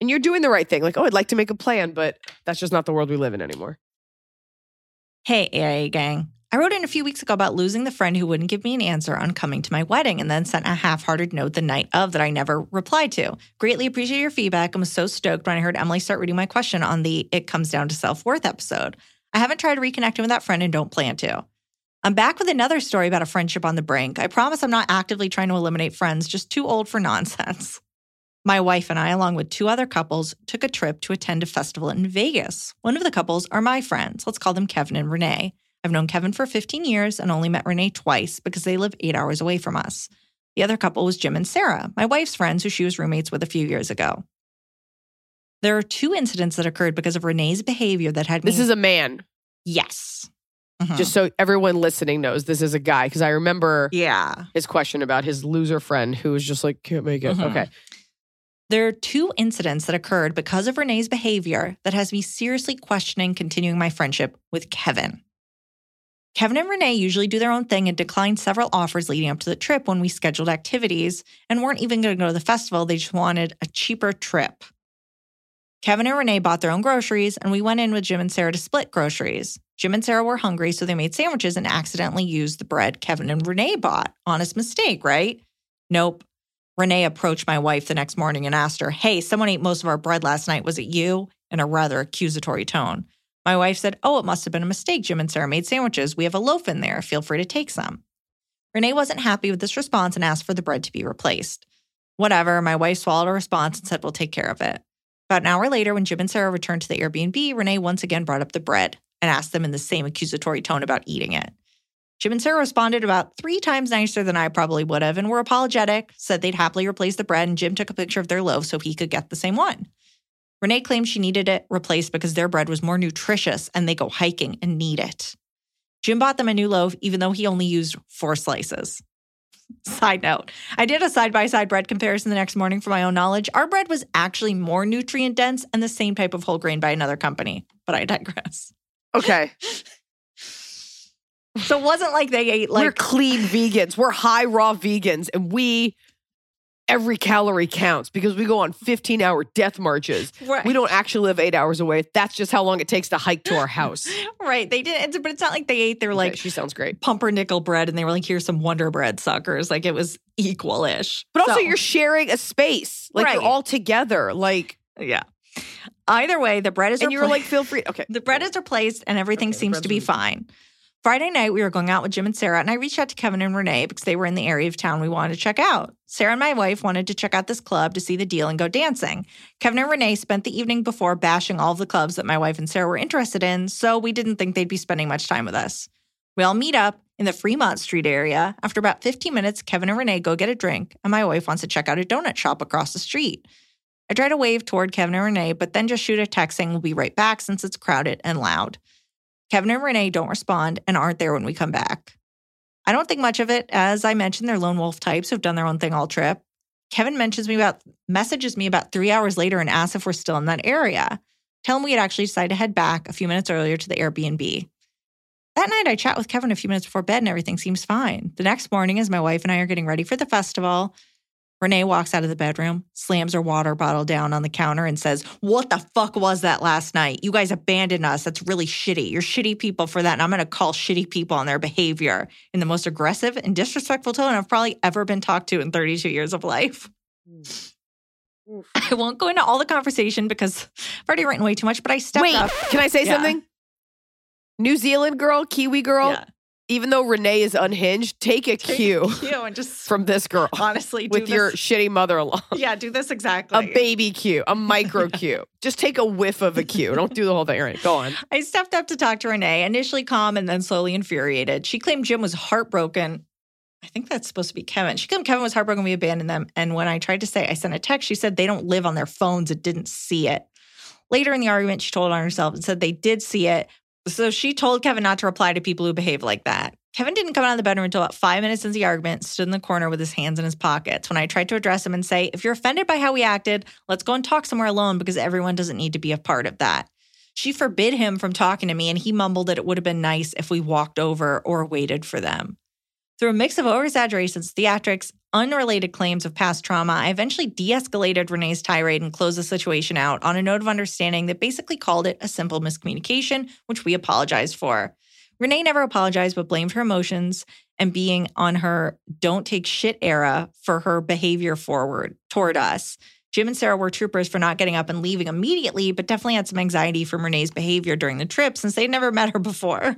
and you're doing the right thing like oh i'd like to make a plan but that's just not the world we live in anymore Hey, AA gang. I wrote in a few weeks ago about losing the friend who wouldn't give me an answer on coming to my wedding and then sent a half hearted note the night of that I never replied to. Greatly appreciate your feedback and was so stoked when I heard Emily start reading my question on the It Comes Down to Self Worth episode. I haven't tried reconnecting with that friend and don't plan to. I'm back with another story about a friendship on the brink. I promise I'm not actively trying to eliminate friends, just too old for (laughs) nonsense. My wife and I, along with two other couples, took a trip to attend a festival in Vegas. One of the couples are my friends. Let's call them Kevin and Renee. I've known Kevin for 15 years and only met Renee twice because they live eight hours away from us. The other couple was Jim and Sarah, my wife's friends who she was roommates with a few years ago. There are two incidents that occurred because of Renee's behavior that had me. this is a man yes. Mhm. Just so everyone listening knows, this is a guy because I remember yeah. his question about his loser friend who was just like, can't make it. Mhm. Okay. There are two incidents that occurred because of Renee's behavior that has me seriously questioning continuing my friendship with Kevin. Kevin and Renee usually do their own thing and declined several offers leading up to the trip when we scheduled activities and weren't even going to go to the festival. They just wanted a cheaper trip. Kevin and Renee bought their own groceries and we went in with Jim and Sarah to split groceries. Jim and Sarah were hungry, so they made sandwiches and accidentally used the bread Kevin and Renee bought. Honest mistake, right? Nope. Renee approached my wife the next morning and asked her, Hey, someone ate most of our bread last night. Was it you? In a rather accusatory tone. My wife said, Oh, it must have been a mistake. Jim and Sarah made sandwiches. We have a loaf in there. Feel free to take some. Renee wasn't happy with this response and asked for the bread to be replaced. Whatever, my wife swallowed her response and said, We'll take care of it. About an hour later, when Jim and Sarah returned to the Airbnb, Renee once again brought up the bread and asked them in the same accusatory tone about eating it. Jim and Sarah responded about three times nicer than I probably would have and were apologetic, said they'd happily replace the bread, and Jim took a picture of their loaf so he could get the same one. Renee claimed she needed it replaced because their bread was more nutritious and they go hiking and need it. Jim bought them a new loaf, even though he only used four slices. (laughs) Side note, I did a side by side bread comparison the next morning for my own knowledge. Our bread was actually more nutrient dense and the same type of whole grain by another company, but I digress. Okay. (laughs) So it wasn't like they ate like We're clean vegans. We're high raw vegans, and we every calorie counts because we go on 15 hour death marches. Right. We don't actually live eight hours away. That's just how long it takes to hike to our house. (laughs) right. They didn't, it's- but it's not like they ate their like like she sounds great. pumpernickel bread and they were like, here's some Wonder Bread suckers. Like it was equal ish. But also, you're sharing a space. Like you're all together. Like, yeah. Either way, the bread is and you're repla- like, feel free. Okay. The bread is replaced and everything Okay, seems to be fine. Friday night, we were going out with Jim and Sarah, and I reached out to Kevin and Renee because they were in the area of town we wanted to check out. Sarah and my wife wanted to check out this club to see the deal and go dancing. Kevin and Renee spent the evening before bashing all of the clubs that my wife and Sarah were interested in, so we didn't think they'd be spending much time with us. We all meet up in the Fremont Street area. After about 15 minutes, Kevin and Renee go get a drink, and my wife wants to check out a donut shop across the street. I try to wave toward Kevin and Renee, but then just shoot a text saying we'll be right back since it's crowded and loud. Kevin and Renee don't respond and aren't there when we come back. I don't think much of it. As I mentioned, they're lone wolf types who've done their own thing all trip. Kevin mentions me about messages me about three hours later and asks if we're still in that area. Tell him we had actually decided to head back a few minutes earlier to the Airbnb. That night, I chat with Kevin a few minutes before bed and everything seems fine. The next morning, as my wife and I are getting ready for the festival, Renee walks out of the bedroom, slams her water bottle down on the counter, and says, What the fuck was that last night? You guys abandoned us. That's really shitty. You're shitty people for that. And I'm going to call shitty people on their behavior in the most aggressive and disrespectful tone I've probably ever been talked to in 32 years of life. Mm. (laughs) I won't go into all the conversation because I've already written way too much, but I stepped Wait, up. can I say Yeah. something? New Zealand girl, Kiwi girl, Yeah. Even though Renee is unhinged, take a cue You and just (laughs) from this girl honestly do with your shitty mother in law. (laughs) yeah, do this (laughs) exactly. A baby cue, a micro cue. Just take a whiff of a cue. Don't do the whole thing. All right, go on. I stepped up to talk to Renee, initially calm and then slowly infuriated. She claimed Jim was heartbroken. I think that's supposed to be Kevin. She claimed Kevin was heartbroken we abandoned them. And when I tried to say, I sent a text, she said they don't live on their phones and didn't see it. Later in the argument, she told on herself and said they did see it. So she told Kevin not to reply to people who behave like that. Kevin didn't come out of the bedroom until about five minutes into the argument, stood in the corner with his hands in his pockets. When I tried to address him and say, if you're offended by how we acted, let's go and talk somewhere alone because everyone doesn't need to be a part of that. She forbid him from talking to me, and he mumbled that it would have been nice if we walked over or waited for them. Through a mix of over exaggerations, theatrics, unrelated claims of past trauma, I eventually de escalated Renee's tirade and closed the situation out on a note of understanding that basically called it a simple miscommunication, which we apologized for. Renee never apologized, but blamed her emotions and being on her don't take shit era for her behavior forward toward us. Jim and Sarah were troopers for not getting up and leaving immediately, but definitely had some anxiety from Renee's behavior during the trip since they'd never met her before.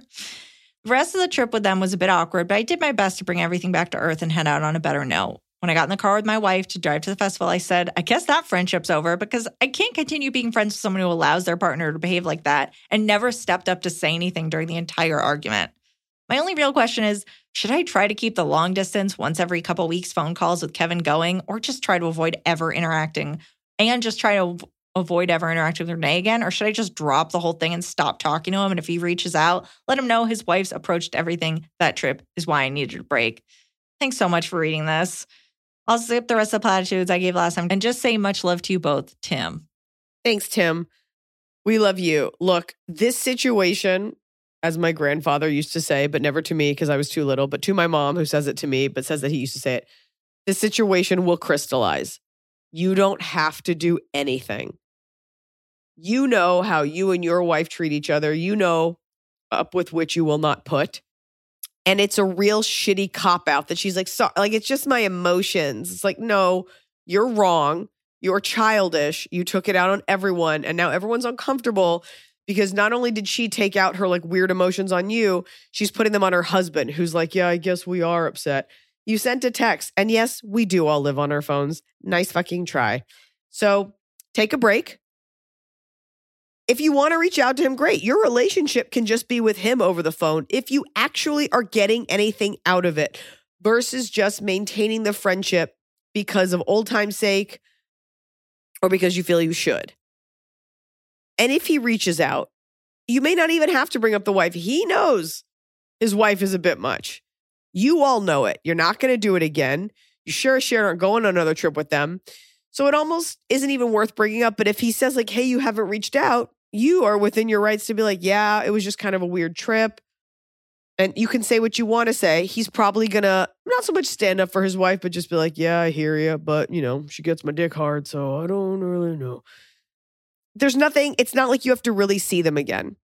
The rest of the trip with them was a bit awkward, but I did my best to bring everything back to earth and head out on a better note. When I got in the car with my wife to drive to the festival, I said, I guess that friendship's over because I can't continue being friends with someone who allows their partner to behave like that and never stepped up to say anything during the entire argument. My only real question is should I try to keep the long distance, once every couple weeks phone calls with Kevin going, or just try to avoid ever interacting and just try to avoid ever interacting with Renee again? Or should I just drop the whole thing and stop talking to him? And if he reaches out, let him know his wife's approach to everything that trip is why I needed a break. Thanks so much for reading this. I'll skip the rest of the platitudes I gave last time and just say much love to you both, Tim. Thanks, Tim. We love you. Look, this situation, as my grandfather used to say, but never to me because I was too little, but to my mom, who says it to me, but says that he used to say it, this situation will crystallize. You don't have to do anything. You know how you and your wife treat each other. You know up with which you will not put. And it's a real shitty cop out that she's like, so, like, it's just my emotions. It's like, no, you're wrong. You're childish. You took it out on everyone. And now everyone's uncomfortable because not only did she take out her like weird emotions on you, she's putting them on her husband, who's like, yeah, I guess we are upset. You sent a text. And yes, we do all live on our phones. Nice fucking try. So take a break. If you want to reach out to him, great. Your relationship can just be with him over the phone if you actually are getting anything out of it versus just maintaining the friendship because of old time's sake or because you feel you should. And if he reaches out, you may not even have to bring up the wife. He knows his wife is a bit much. You all know it. You're not going to do it again. You sure as shit aren't going on another trip with them. So it almost isn't even worth bringing up. But if he says, like, hey, you haven't reached out, you are within your rights to be like, yeah, it was just kind of a weird trip. And you can say what you want to say. He's probably going to not so much stand up for his wife, but just be like, yeah, I hear you. But, you know, she gets my dick hard. So I don't really know. There's nothing, it's not like you have to really see them again.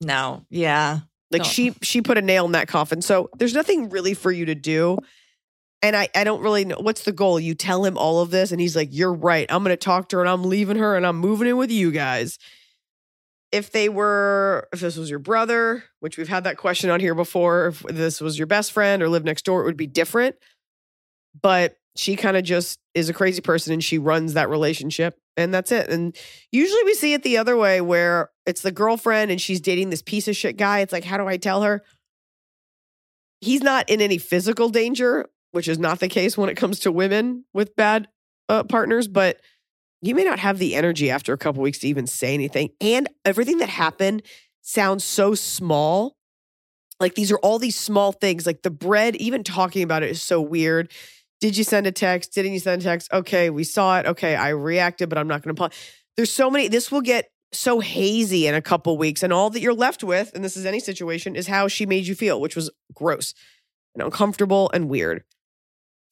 No, yeah. Like No. she she put a nail in that coffin. So there's nothing really for you to do. And I I don't really know what's the goal. You tell him all of this and he's like, "You're right. I'm going to talk to her and I'm leaving her and I'm moving in with you guys." If they were if this was your brother, which we've had that question on here before, if this was your best friend or lived next door, it would be different. But she kind of just is a crazy person and she runs that relationship and that's it. And usually we see it the other way where it's the girlfriend and she's dating this piece of shit guy. It's like, how do I tell her? He's not in any physical danger, which is not the case when it comes to women with bad uh, partners, but you may not have the energy after a couple weeks to even say anything. And everything that happened sounds so small. Like these are all these small things. Like the bread, even talking about it is so weird. Did you send a text? Didn't you send a text? Okay, we saw it. Okay, I reacted, but I'm not going to. Pause. There's so many. This will get so hazy in a couple weeks, and all that you're left with, and this is any situation, is how she made you feel, which was gross and uncomfortable and weird.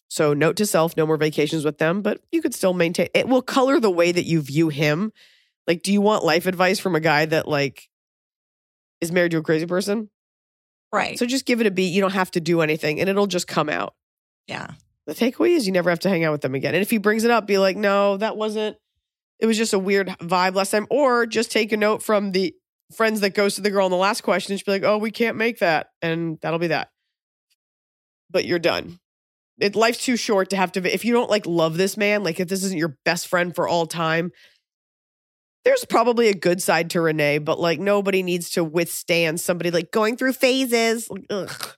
So, note to self: no more vacations with them, but you could still maintain. It will color the way that you view him. Like, do you want life advice from a guy that like is married to a crazy person? Right. So just give it a beat. You don't have to do anything, and it'll just come out. yeah. The takeaway is you never have to hang out with them again. And if he brings it up, be like, no, that wasn't, it was just a weird vibe last time. Or just take a note from the friends that goes to the girl in the last question and just be like, oh, we can't make that. And that'll be that. But you're done. It, life's too short to have to, if you don't like love this man, like if this isn't your best friend for all time, there's probably a good side to Renee, but like nobody needs to withstand somebody like going through phases. Ugh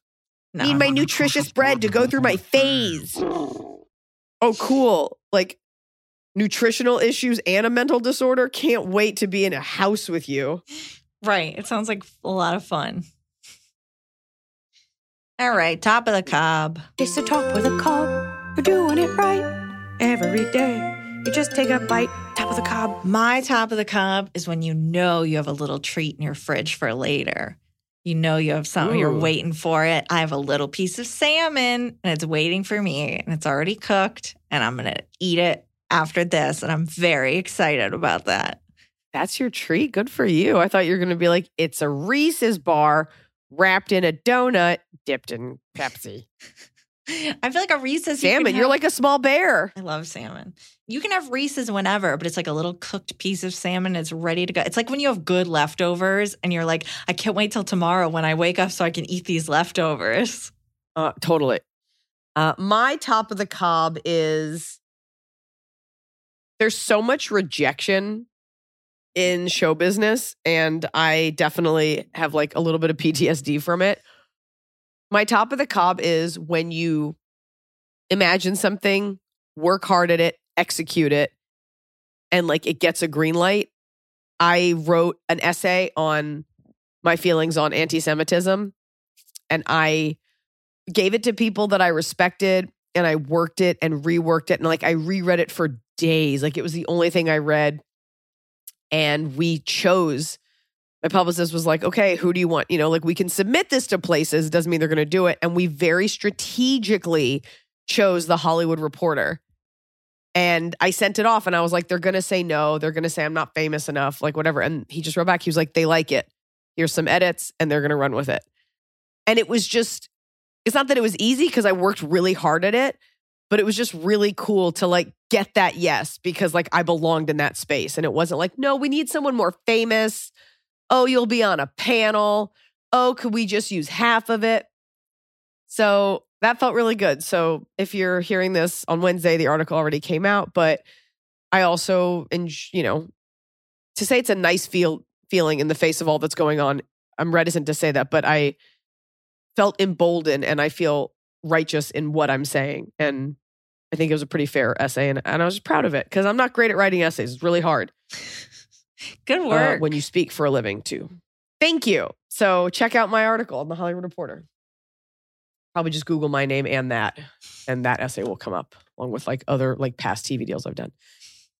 No. need my nutritious bread to go through my phase. Oh, cool. Like nutritional issues and a mental disorder. Can't wait to be in a house with you. Right. It sounds like a lot of fun. All right. Top of the cob. It's the top of the cob. We're doing it right every day. You just take a bite, top of the cob. My top of the cob is when you know you have a little treat in your fridge for later. You know you have something, you're waiting for it. I have a little piece of salmon and it's waiting for me and it's already cooked and I'm going to eat it after this. And I'm very excited about that. That's your treat. Good for you. I thought you were going to be like, it's a Reese's bar wrapped in a donut dipped in Pepsi. (laughs) I feel like a Reese's. you Salmon, you're have- like a small bear. I love salmon. You can have Reese's whenever, but it's like a little cooked piece of salmon. It's ready to go. It's like when you have good leftovers and you're like, I can't wait till tomorrow when I wake up so I can eat these leftovers. Uh, totally. Uh, my top of the cob is there's so much rejection in show business, and I definitely have like a little bit of PTSD from it. My top of the cob is when you imagine something, work hard at it, execute it, and like it gets a green light, I wrote an essay on my feelings on anti Semitism and I gave it to people that I respected and I worked it and reworked it. And like I reread it for days. Like it was the only thing I read. And we chose, my publicist was like, okay, who do you want? You know, like we can submit this to places, doesn't mean they're going to do it. And we very strategically chose the Hollywood Reporter. And I sent it off and I was like, they're going to say no. They're going to say I'm not famous enough, like whatever. And he just wrote back. He was like, they like it. Here's some edits and they're going to run with it. And it was just, it's not that it was easy because I worked really hard at it, but it was just really cool to like get that yes because like I belonged in that space. And it wasn't like, no, we need someone more famous. Oh, you'll be on a panel. Oh, could we just use half of it? So that felt really good. So if you're hearing this on Wednesday, the article already came out, but I also, and you know, to say it's a nice feel feeling in the face of all that's going on, I'm reticent to say that, but I felt emboldened and I feel righteous in what I'm saying. And I think it was a pretty fair essay, and, and I was just proud of it because I'm not great at writing essays. It's really hard (laughs) Good uh, work. when you speak for a living, too. Thank you. So check out my article in the Hollywood Reporter. Probably just Google my name and that, and that essay will come up along with like other like past TV deals I've done.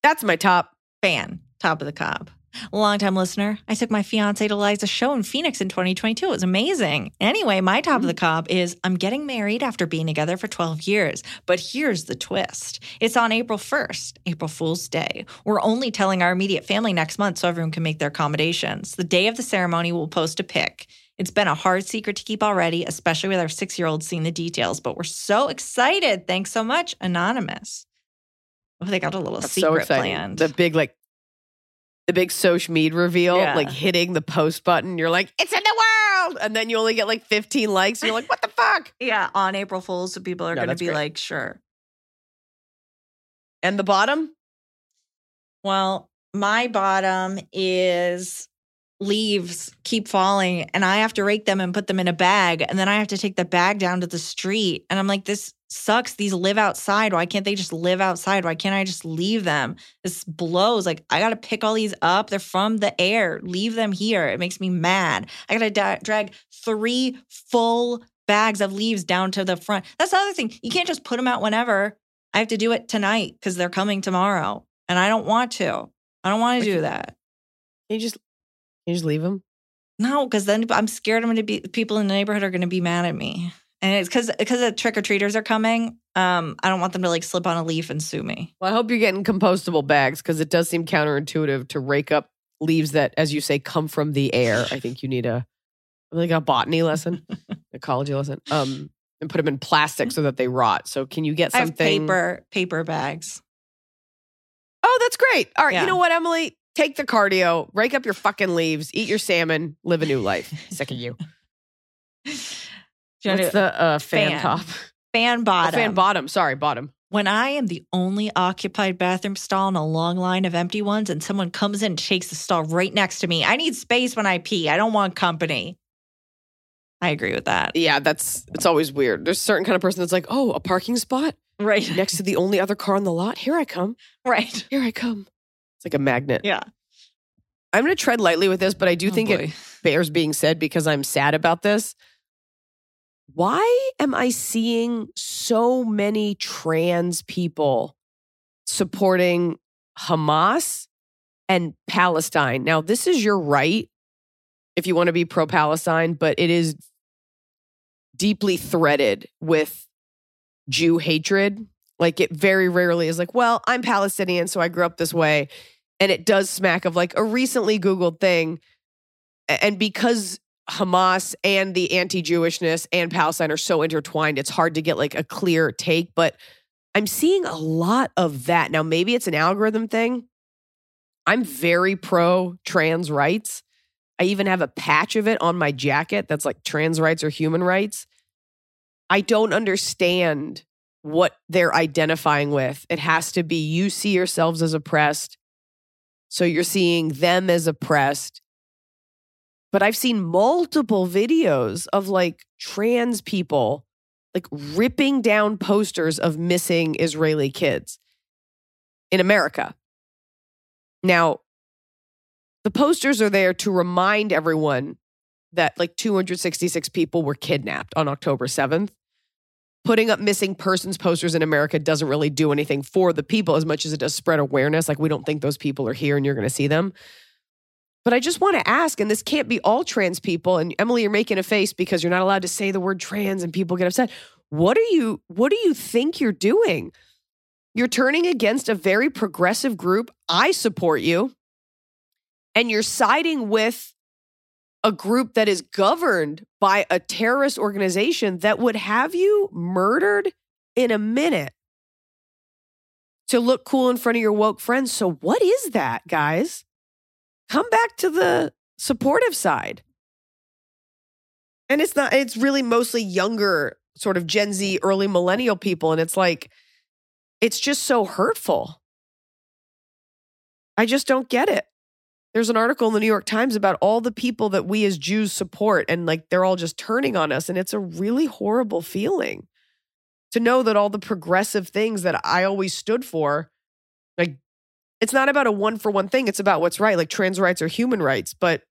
That's my top. fan, top of the cob. Longtime listener, I took my fiance to Liza's show in Phoenix in 2022. It was amazing. Anyway, my top of the mm-hmm. cob is I'm getting married after being together for 12 years. But here's the twist it's on April 1st, April Fool's Day. We're only telling our immediate family next month so everyone can make their accommodations. The day of the ceremony, we'll post a pic. It's been a hard secret to keep already, especially with our six year old seeing the details, but we're so excited. Thanks so much, Anonymous. Oh, they got a little That's secret exciting. planned. The big like the big social media reveal, Yeah. like hitting the post button. You're like, it's in the world, and then you only get like 15 likes. And you're like, what the fuck? Yeah, on April Fools, so people are No, going to be great. like, sure. And the bottom, Well, my bottom is leaves keep falling and I have to rake them and put them in a bag and then I have to take the bag down to the street and I'm like this sucks. These live outside. Why can't they just live outside? Why can't I just leave them? This blows. Like I got to pick all these up. They're from the air. Leave them here. It makes me mad. I got to da- drag 3 full bags of leaves down to the front. That's the other thing. You can't just put them out whenever. I have to do it tonight cuz they're coming tomorrow and I don't want to. I don't want to do that. you just you just leave them? no, because then I'm scared I'm going to be people in the neighborhood are going to be mad at me, and it's because because the trick or treaters are coming. Um, I don't want them to like slip on a leaf and sue me. Well, I hope you're getting compostable bags because it does seem counterintuitive to rake up leaves that, as you say, come from the air. I think you need a like a botany lesson, (laughs) ecology lesson, um, and put them in plastic so that they rot. So, can you get I have something? paper paper bags. Oh, that's great. All right, Yeah. you know what, Emily? Take the cardio, rake up your fucking leaves, eat your salmon, live a new life. (laughs) Sick of you. What's the uh, fan, Fan. top? fan Oh, bottom. fan bottom. Sorry, bottom. when I am the only occupied bathroom stall in a long line of empty ones, and someone comes in and takes the stall right next to me, I need space when I pee. I don't want company. I agree with that. Yeah, that's it's always weird. There's a certain kind of person that's like, oh, a parking spot Right. next to the only other car on the lot. Here I come. (laughs) Right. Here I come. It's like a magnet. Yeah. I'm going to tread lightly with this, but I do Oh, think boy. it bears being said because I'm sad about this. Why am I seeing so many trans people supporting Hamas and Palestine? Now, this is your right if you want to be pro Palestine, but it is deeply threaded with Jew hatred. Like it very rarely is like, well, I'm Palestinian, so I grew up this way. And it does smack of like a recently Googled thing. And because Hamas and the anti Jewishness and Palestine are so intertwined, it's hard to get like a clear take. But I'm seeing a lot of that. Now, maybe it's an algorithm thing. I'm very pro trans rights. I even have a patch of it on my jacket that's like trans rights or human rights. I don't understand what they're identifying with. It has to be you see yourselves as oppressed. So you're seeing them as oppressed. But I've seen multiple videos of like trans people like ripping down posters of missing Israeli kids in America. Now, the posters are there to remind everyone that like 266 people were kidnapped on October 7th. Putting up missing persons posters in America doesn't really do anything for the people as much as it does spread awareness. Like, we don't think those people are here and you're going to see them. But I just want to ask, and this can't be all trans people. And Emily, you're making a face because you're not allowed to say the word trans and people get upset. What are you, what do you think you're doing? You're turning against a very progressive group. I support you. And you're siding with a group that is governed by a terrorist organization that would have you murdered in a minute to look cool in front of your woke friends. So, what is that, guys? Come back to the supportive side. And it's not, it's really mostly younger, sort of Gen Z, early millennial people. And it's like, it's just so hurtful. I just don't get it. There's an article in the New York Times about all the people that we as Jews support, and like they're all just turning on us. And it's a really horrible feeling to know that all the progressive things that I always stood for, like, it's not about a one for one thing. It's about what's right. Like trans rights or human rights, but,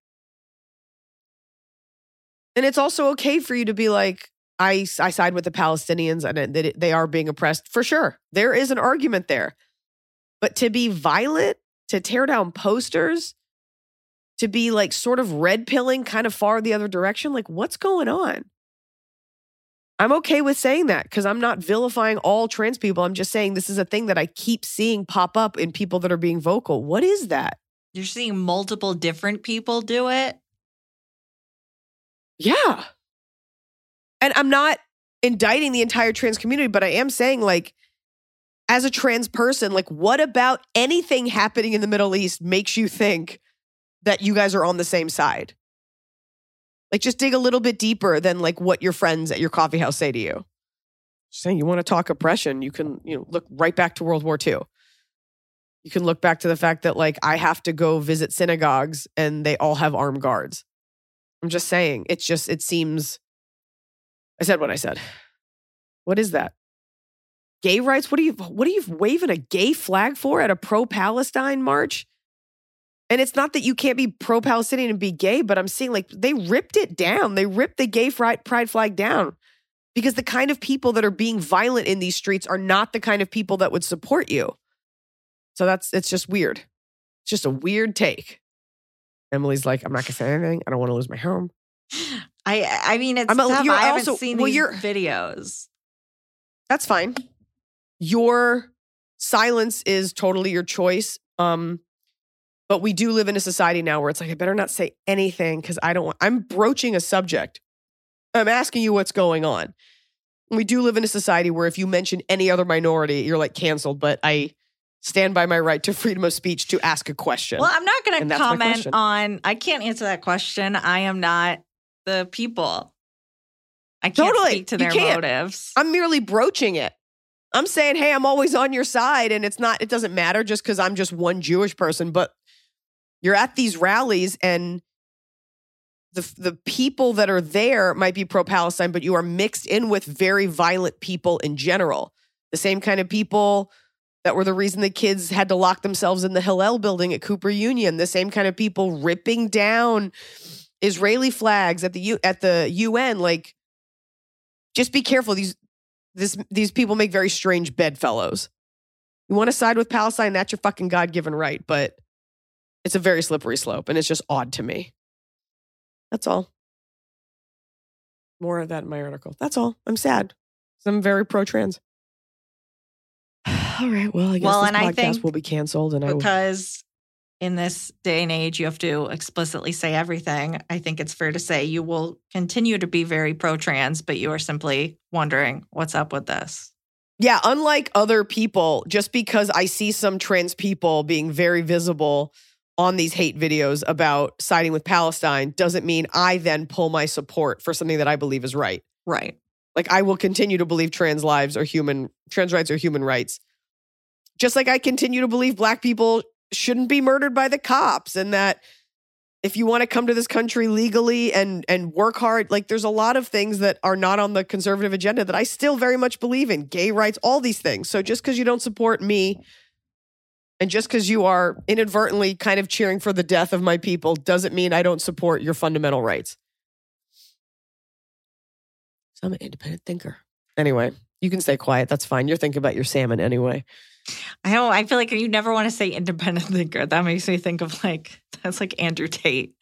and it's also okay for you to be like, I, I side with the Palestinians and that they are being oppressed for sure. There is an argument there. But to be violent, to tear down posters, to be like sort of red pilling kind of far the other direction, like what's going on? I'm okay with saying that because I'm not vilifying all trans people. I'm just saying this is a thing that I keep seeing pop up in people that are being vocal. What is that? You're seeing multiple different people do it. Yeah. And I'm not indicting the entire trans community, but I am saying, like, as a trans person, like, what about anything happening in the Middle East makes you think that you guys are on the same side? Like, just dig a little bit deeper than like what your friends at your coffee house say to you. Saying you want to talk oppression, you can, you know, look right back to World War II. You can look back to the fact that like I have to go visit synagogues and they all have armed guards. I'm just saying, it's just, it seems I said what I said. What is that? Gay rights? What are you what are you waving a gay flag for at a pro-Palestine march? And it's not that you can't be pro-Palestinian and be gay, but I'm seeing like they ripped it down. They ripped the gay pride flag down because the kind of people that are being violent in these streets are not the kind of people that would support you. So that's it's just weird. It's just a weird take. Emily's like, I'm not gonna say anything. I don't want to lose my home. I I mean it's I'm a- tough. you're I haven't also- seen well, these videos. That's fine. Your silence is totally your choice. Um, but we do live in a society now where it's like I better not say anything because I don't want. I'm broaching a subject. I'm asking you what's going on. We do live in a society where if you mention any other minority, you're like canceled. But I stand by my right to freedom of speech to ask a question. Well, I'm not going to comment on. I can't answer that question. I am not the people. I can't Totally. speak to their motives. I'm merely broaching it. I'm saying, hey, I'm always on your side, and it's not, it doesn't matter just because I'm just one Jewish person, but you're at these rallies and the the people that are there might be pro-Palestine, but you are mixed in with very violent people in general. The same kind of people that were the reason the kids had to lock themselves in the Hillel building at Cooper Union. The same kind of people ripping down Israeli flags at the U, at the UN. Like, just be careful. These this these people make very strange bedfellows. You want to side with Palestine? That's your fucking God given right, but it's a very slippery slope, and it's just odd to me. That's all. More of that in my article. That's all. I'm sad. I'm very pro trans. (sighs) all right. Well, I guess Well, this and I podcast think will be canceled, and I will. because in this day and age, you have to explicitly say everything. I think it's fair to say you will continue to be very pro trans, but you are simply wondering what's up with this. Yeah, unlike other people, just because I see some trans people being very visible on these hate videos about siding with Palestine doesn't mean I then pull my support for something that I believe is right. Right. Like I will continue to believe trans lives are human, trans rights are human rights. Just like I continue to believe black people shouldn't be murdered by the cops and that if you want to come to this country legally and and work hard, like there's a lot of things that are not on the conservative agenda that I still very much believe in. Gay rights, all these things. So just because you don't support me And just because you are inadvertently kind of cheering for the death of my people doesn't mean I don't support your fundamental rights. So I'm an independent thinker. Anyway, you can stay quiet. That's fine. You're thinking about your salmon anyway. I don't. I feel like you never want to say independent thinker. That makes me think of like that's like Andrew Tate.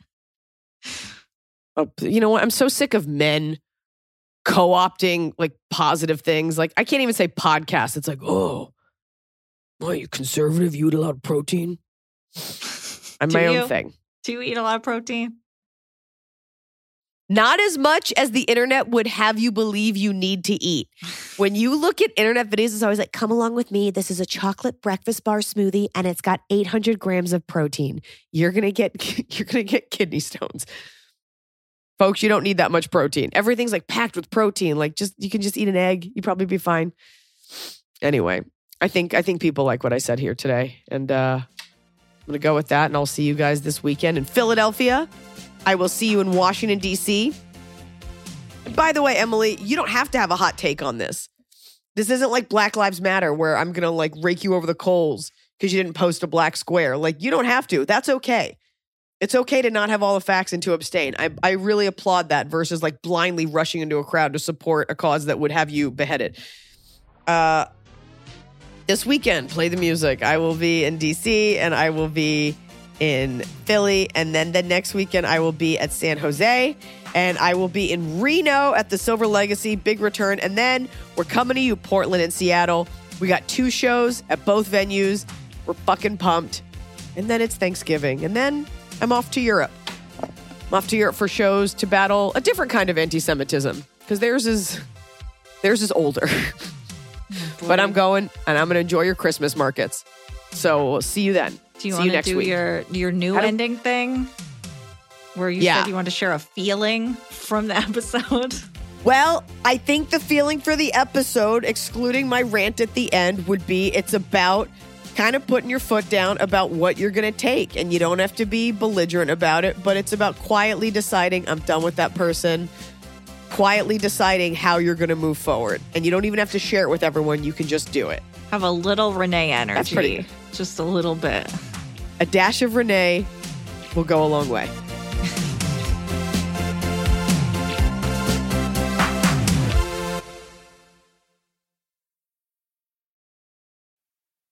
Oh, you know what? I'm so sick of men co-opting like positive things. Like I can't even say podcast. It's like, oh, why are you conservative? You eat a lot of protein. (laughs) I'm Do my you? own thing. Do you eat a lot of protein? Not as much as the internet would have you believe you need to eat. (laughs) When you look at internet videos, it's always like, come along with me. This is a chocolate breakfast bar smoothie and it's got 800 grams of protein. You're going to get, (laughs) you're going to get kidney stones. Folks, you don't need that much protein. Everything's like packed with protein. Like just, you can just eat an egg. You'd probably be fine. Anyway, I think, I think people like what I said here today. And, uh, I'm to go with that. And I'll see you guys this weekend in Philadelphia. I will see you in Washington, D.C. By the way, Emily, you don't have to have a hot take on this. This isn't like Black Lives Matter where I'm to like rake you over the coals because you didn't post a black square. Like, you don't have to. That's okay. It's okay to not have all the facts and to abstain. I, I really applaud that versus like blindly rushing into a crowd to support a cause that would have you beheaded. Uh, this weekend, play the music. I will be in DC and I will be in Philly. And then the next weekend, I will be at San Jose and I will be in Reno at the Silver Legacy, big return. And then we're coming to you, Portland and Seattle. We got two shows at both venues. We're fucking pumped. And then it's Thanksgiving. And then I'm off to Europe. I'm off to Europe for shows to battle a different kind of anti Semitism because theirs is. Theirs is older. (laughs) but I'm going and I'm going to enjoy your Christmas markets. So we'll see you then. Do you want to do week. your your new ending thing? Where you Yeah. said you want to share a feeling from the (laughs) episode? Well, I think the feeling for the episode, excluding my rant at the end, would be it's about kind of putting your foot down about what you're going to take. And you don't have to be belligerent about it, but it's about quietly deciding, I'm done with that person, quietly deciding how you're going to move forward. And you don't even have to share it with everyone, you can just do it. Have a little Renee energy. That's pretty good. Just a little bit. A dash of Renee will go a long way. (laughs)